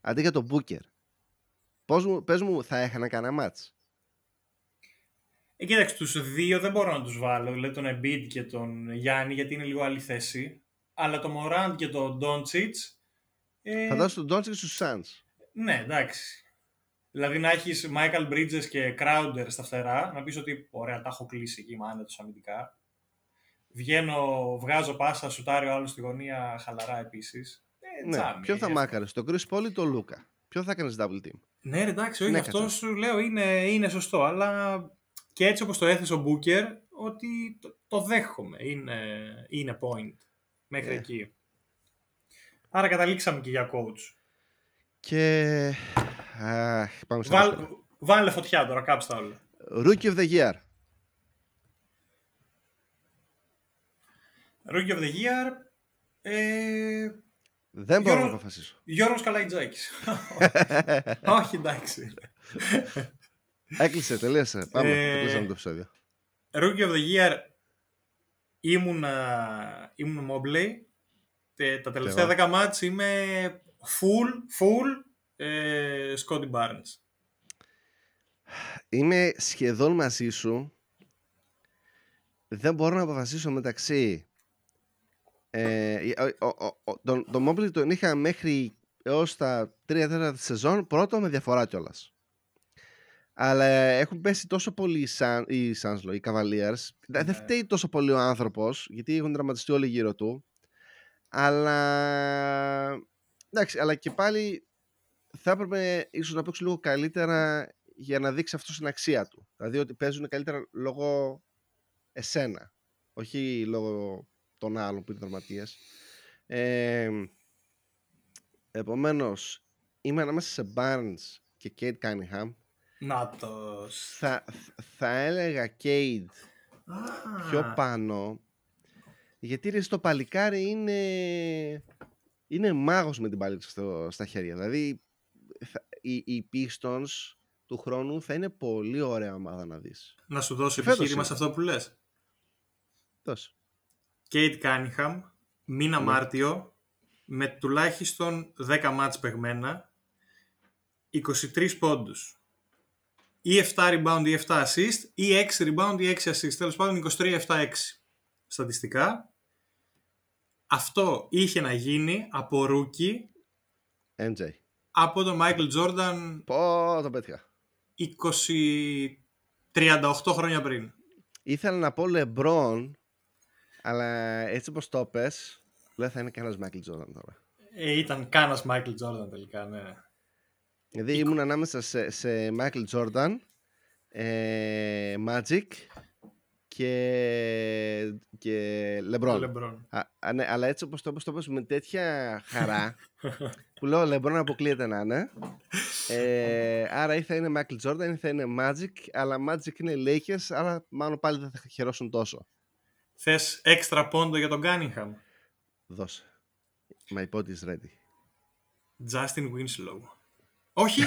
αντί για τον Booker, πώς μου, πες μου, θα έχανα κανένα μάτς; Ε, κοίταξε, τους δύο δεν μπορώ να τους βάλω, δηλαδή τον Embiid και τον Γιάννη, γιατί είναι λίγο άλλη θέση. Αλλά τον Morant και τον Doncic, ε, Θα δώσω τον Doncic στους Suns. ναι, εντάξει. Δηλαδή να έχεις Michael Bridges και Crowder στα φτερά, να πεις ότι ωραία, τα έχω κλείσει εκεί, είμαι άνετος αμυντικά. Βγαίνω, βγάζω πάσα, σουτάρει ο άλλος στη γωνία, χαλαρά επίσης. Ε, Ναι. τζάμι, Ποιο θα ε, μάκαρες, τον Chris Paul ή τον Λούκα. Ποιο θα έκανες double team; Ναι, ρε, εντάξει, όχι, Ναι, αυτό κάτσε. σου λέω είναι, είναι σωστό, αλλά και έτσι όπως το έθεσε ο Booker, ότι το, το δέχομαι, είναι, είναι point μέχρι Ε. εκεί. Άρα καταλήξαμε και για coach. Και... Αχ, πάμε στο Βάλ, δεύτερο. βάλε φωτιά τώρα, κάψε τα όλα. Rookie of the Year. Rookie of the Year, ε, Δεν μπορώ να Γιώργο- αποφασίσω. Γιώργος Καλαϊτζάκης. όχι, εντάξει. Έκλεισε, τελείωσε. Πάμε, Ε, τελείωσαμε το επεισόδιο. Rookie of the Year ήμουν, α, ήμουν Mobley. Τε- τα τελευταία εγώ. 10 μάτς είμαι full, full ε, Scotty Barnes. Είμαι σχεδόν μαζί σου. Δεν μπορώ να αποφασίσω μεταξύ. Ε, ο, ο, ο, τον, τον Mobley τον είχα μέχρι έως τα 3 τέταρτα σεζόν πρώτο με διαφορά κιόλας. Αλλά έχουν πέσει τόσο πολύ οι, Sun, οι Suns, λέω, οι Cavaliers. Δεν Ναι. φταίει τόσο πολύ ο άνθρωπος, γιατί έχουν δραματιστεί όλοι γύρω του. Αλλά... Εντάξει, αλλά και πάλι θα έπρεπε ίσως να παίξουν λίγο καλύτερα για να δείξει αυτό την αξία του. Δηλαδή ότι παίζουν καλύτερα λόγω εσένα, όχι λόγω των άλλων που είναι δραματίες. Ε, επομένως, είμαι ανάμεσα σε Barnes και Kate Cunningham. Νάτος. Θα, θα έλεγα Kate πιο πάνω, γιατί ρε, στο παλικάρι είναι, είναι μάγος με την μπάλα στο, στα χέρια. Δηλαδή, θα, οι, οι Pistons του χρόνου θα είναι πολύ ωραία ομάδα να δεις. Να σου δώσω Φέτος επιχείρημα είναι. σε αυτό που λες. Δώσε. Cade Cunningham, μήνα Ναι. Μάρτιο, με τουλάχιστον 10 μάτς παιγμένα, 23 πόντους. Ή 7 rebound ή 7 assist, ή 6 rebound ή 6 assist. Τέλος πάντων 23-7-6 στατιστικά. Αυτό είχε να γίνει από rookie MJ. από τον Michael Jordan Πω, το πέτυχα. 20... 38 χρόνια πριν. Ήθελα να πω LeBron, αλλά έτσι όπως το πες, λέω θα είναι κανένας Michael Jordan τώρα. Ε, ήταν κάνας Michael Jordan τελικά, ναι. Δηλαδή ήμουν ανάμεσα σε, σε Michael Jordan, ε, Magic και, και LeBron. LeBron. Α, α, ναι, αλλά έτσι όπως το, όπως το πες με τέτοια χαρά που λέω LeBron αποκλείεται να είναι. Ε, άρα ή θα είναι Michael Jordan ή θα είναι Magic, αλλά Magic είναι Lakers, άρα μάλλον πάλι δεν θα χαιρόσουν τόσο. Θες έξτρα πόντο για τον Cunningham; Δώσε. My body is ready. Justin Winslow. Όχι,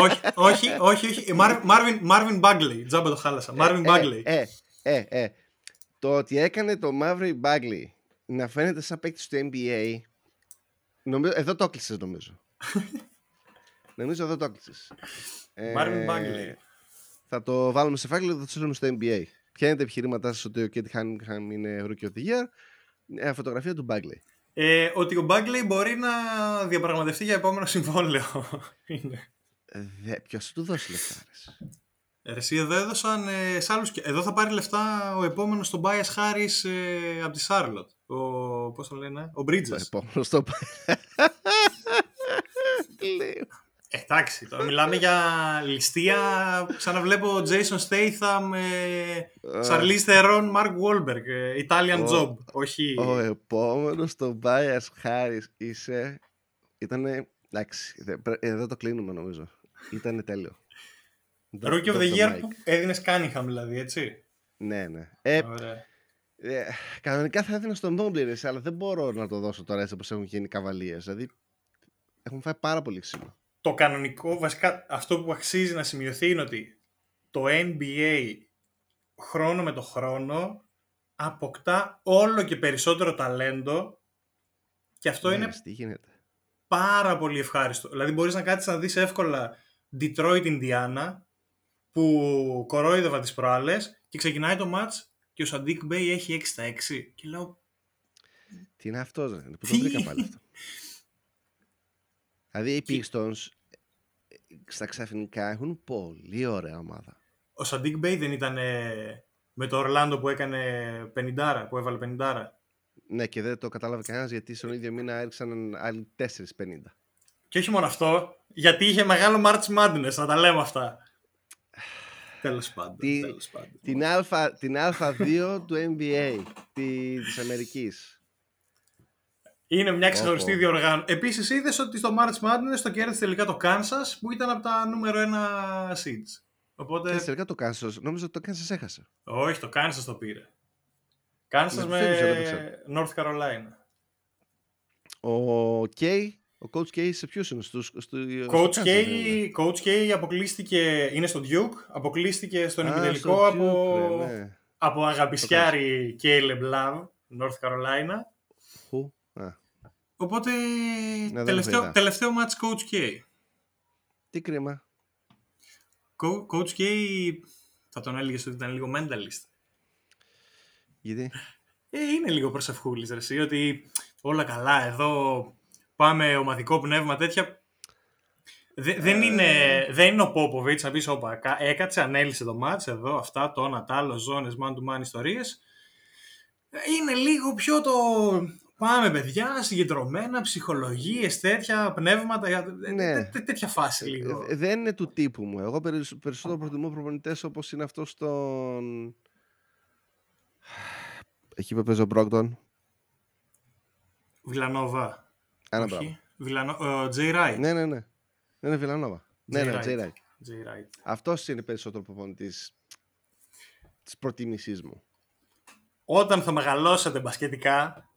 όχι, όχι, όχι, όχι. Mar- Marvin, Marvin Bagley. Τζάμπα το χάλασα. Marvin ε, Bagley. Ε, ε, ε, Το ότι έκανε το Maverick Bagley να φαίνεται σαν παίκτης του NBA. Νομίζω, εδώ το έκλεισες, νομίζω. νομίζω εδώ το έκλεισες. Μάρβιν Bagley. Θα το βάλουμε σε φάκελο και θα το στείλουμε στο NBA. Ποια είναι τα επιχειρήματά σας ότι ο Κέντ Χάνιμ είναι Rookie of the Year; Ε, φωτογραφία του Bagley. Ε, ότι ο Bagley μπορεί να διαπραγματευτεί για επόμενο συμβόλαιο. είναι. Ε, Ποιος θα του δώσει λεφτά. ρε. Ε, Ρε, εσύ εδώ έδωσαν ε, σε άλλους... και- Εδώ θα πάρει λεφτά ο επόμενος στον Bias Harris ε, από τη Charlotte. Ο, πώς το λένε, ο Το Bridges. επόμενος στο Λέω. Ε, Εντάξει, τώρα μιλάμε για ληστεία. Ξαναβλέπω Jason Statham, ε, Charlize Theron, Mark Wahlberg. ε, Italian Ο- Job. Όχι. Ο επόμενος στο Bias Harris είσαι. Ήτανε. Εντάξει, δε- πρέ- εδώ το κλείνουμε νομίζω. Ήτανε τέλειο. Rookie of Drop the the Year mic. που έδινες Cunningham δηλαδή, έτσι. Ναι, ναι. Ε, Ωραία. ε, κανονικά θα έδινα στον Mobley, ρε, αλλά δεν μπορώ να το δώσω τώρα έτσι όπως έχουν γίνει οι καβαλίες. Δηλαδή, έχουν φάει πάρα πολύ ξύλο. Το κανονικό, βασικά αυτό που αξίζει να σημειωθεί είναι ότι το NBA χρόνο με το χρόνο αποκτά όλο και περισσότερο ταλέντο και αυτό Ναι, είναι ρε, τι γίνεται. πάρα πολύ ευχάριστο. Δηλαδή μπορείς να κάτσεις να δεις εύκολα Detroit Indiana που κορόιδευα τις προάλλες και ξεκινάει το match και ο Σαντίκ Μπέι έχει 6 στα 6 και λέω Τι είναι αυτός, ρε, που το Τι; βρήκα πάλι αυτό. Δηλαδή οι Pistons ε, στα ξαφνικά έχουν πολύ ωραία ομάδα. ο Σαντίκ Μπέι δεν ήταν ε, με το Ορλάντο που έκανε 50 που έβαλε 50 Ναι, και δεν το κατάλαβε κανένας γιατί στον ίδιο μήνα έριξαν άλλοι 4-50. Και όχι μόνο αυτό, γιατί είχε μεγάλο March Madness, να τα λέμε αυτά. Τέλος πάντων, Τι- τέλος πάντων. Την, α, την Α2 του NBA τη, της Αμερικής. Είναι μια ξεχωριστή Όπο. διοργάνωση. Επίσης είδες ότι στο March Madness το κέρδισε τελικά το Kansas που ήταν από τα νούμερο 1 seeds. Οπότε, Και τελικά το Kansas, νόμιζα ότι το Kansas έχασε. όχι, το Kansas το πήρε. Kansas Ναι, με δεν το ξέρω. North Carolina. Ο K, ο Coach K σε ποιους είναι, στους, στο, στο Coach Kansas K, δεν είναι. Coach K αποκλείστηκε, είναι στο Duke, αποκλείστηκε στον Α, ημιτελικό στο από, Duke, ρε, ναι. από αγαπησιάρη Caleb Love, North Carolina. Χου, α, Οπότε δεν το τελευταίο, είδα. τελευταίο match Coach K. τι κρίμα. Co- Coach K θα τον έλεγες ότι ήταν λίγο mentalist; Γιατί, Ε, είναι λίγο προσευχούλης ρε εσύ, ότι όλα καλά εδώ πάμε ομαδικό πνεύμα τέτοια. Δε- δεν, είναι, δεν είναι ο Πόποβιτς να πεις όπα, κα- έκατσε, ανέλησε το μάτς εδώ, αυτά, το ένα, τ' άλλο, ζώνες, man to man ιστορίες. Ε, Είναι λίγο πιο το πάμε παιδιά, συγκεντρωμένα, ψυχολογίες, τέτοια, πνεύματα, ε, Ναι. τέ- τέ- τέτοια φάση λίγο. Ε, δεν είναι του τύπου μου. Εγώ περισ- περισσότερο προτιμώ προπονητές όπως είναι αυτός στον... Εκεί που παίζει ο Μπρόγκτον. Βιλανόβα. Ένα Όχι. πράγμα. Βιλανο... Ο Τζέι Ράιτ. Ναι, ναι, ναι. Ναι, ναι, Βιλανόβα. Ναι, ναι, Jay Τζέι Wright. Ράιτ. Τζέι Ράιτ. Αυτός είναι περισσότερο προπονητής της προτίμησής μου. Όταν θα μεγαλώσετε μπασκετικά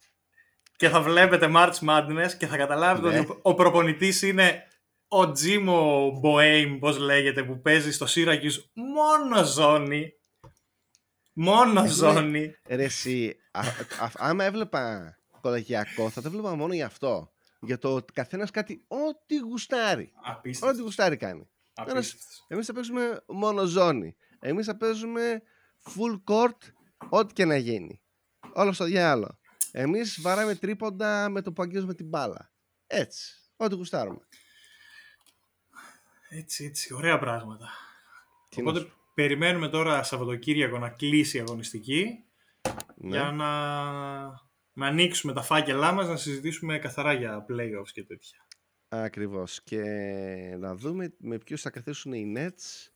και θα βλέπετε March Madness και θα καταλάβετε Ναι. ότι ο- ο προπονητής είναι ο Τζίμο Μποέιμ, πώς λέγεται, που παίζει στο Syracuse μόνο ζώνη. Μόνο Έχουμε- ζώνη. Ρε εσύ, α, α- άμα έβλεπα κολεγιακό θα το έβλεπα μόνο για αυτό. Για το ότι καθένας κάτι ό,τι γουστάρει. Ό,τι Απίστευτο. γουστάρει κάνει. Απίστευτος. Εμείς θα παίζουμε μόνο ζώνη. Εμείς θα παίζουμε full court, ό,τι και να γίνει. Όλο στο διάλογο. Εμείς βαράμε τρίποντα με το που αγγίζουμε την μπάλα. Έτσι. Ό,τι γουστάρουμε. Έτσι, έτσι, ωραία πράγματα. Τι να Οπότε σου- περιμένουμε τώρα Σαββατοκύριακο να κλείσει η αγωνιστική Ναι. για να, να ανοίξουμε τα φάκελά μας, να συζητήσουμε καθαρά για playoffs και τέτοια. Ακριβώς. Και να δούμε με ποιους θα καθίσουν οι Nets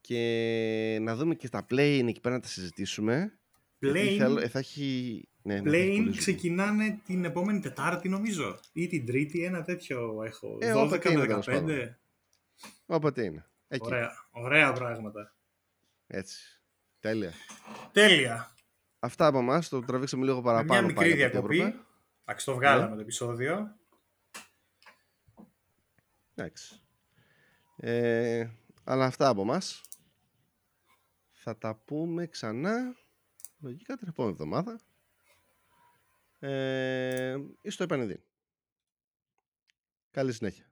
και να δούμε και τα play-in εκεί πέρα να τα συζητήσουμε. Γιατί Play-in- θέλω- ε, θα έχει... Ναι, ναι, θα έχει Play-in πολύ ζωή. ξεκινάνε την επόμενη Τετάρτη νομίζω ή την Τρίτη, ένα τέτοιο έχω. Ε, 12 όποτε είναι, με τέλος 15. πάντων. Όποτε είναι. Εκεί. Ωραία, ωραία πράγματα. Έτσι. Τέλεια. Τέλεια. Αυτά από εμάς. Το τραβήξαμε λίγο Με παραπάνω. μια πάλι μικρή από ό,τι διακοπή. έπρεπε. Εντάξει, το βγάλαμε Ναι. το επεισόδιο. Εντάξει. Ε, αλλά αυτά από εμάς. Θα τα πούμε ξανά. Λογικά την επόμενη εβδομάδα. Ε, ή στο επανειδή. Καλή συνέχεια.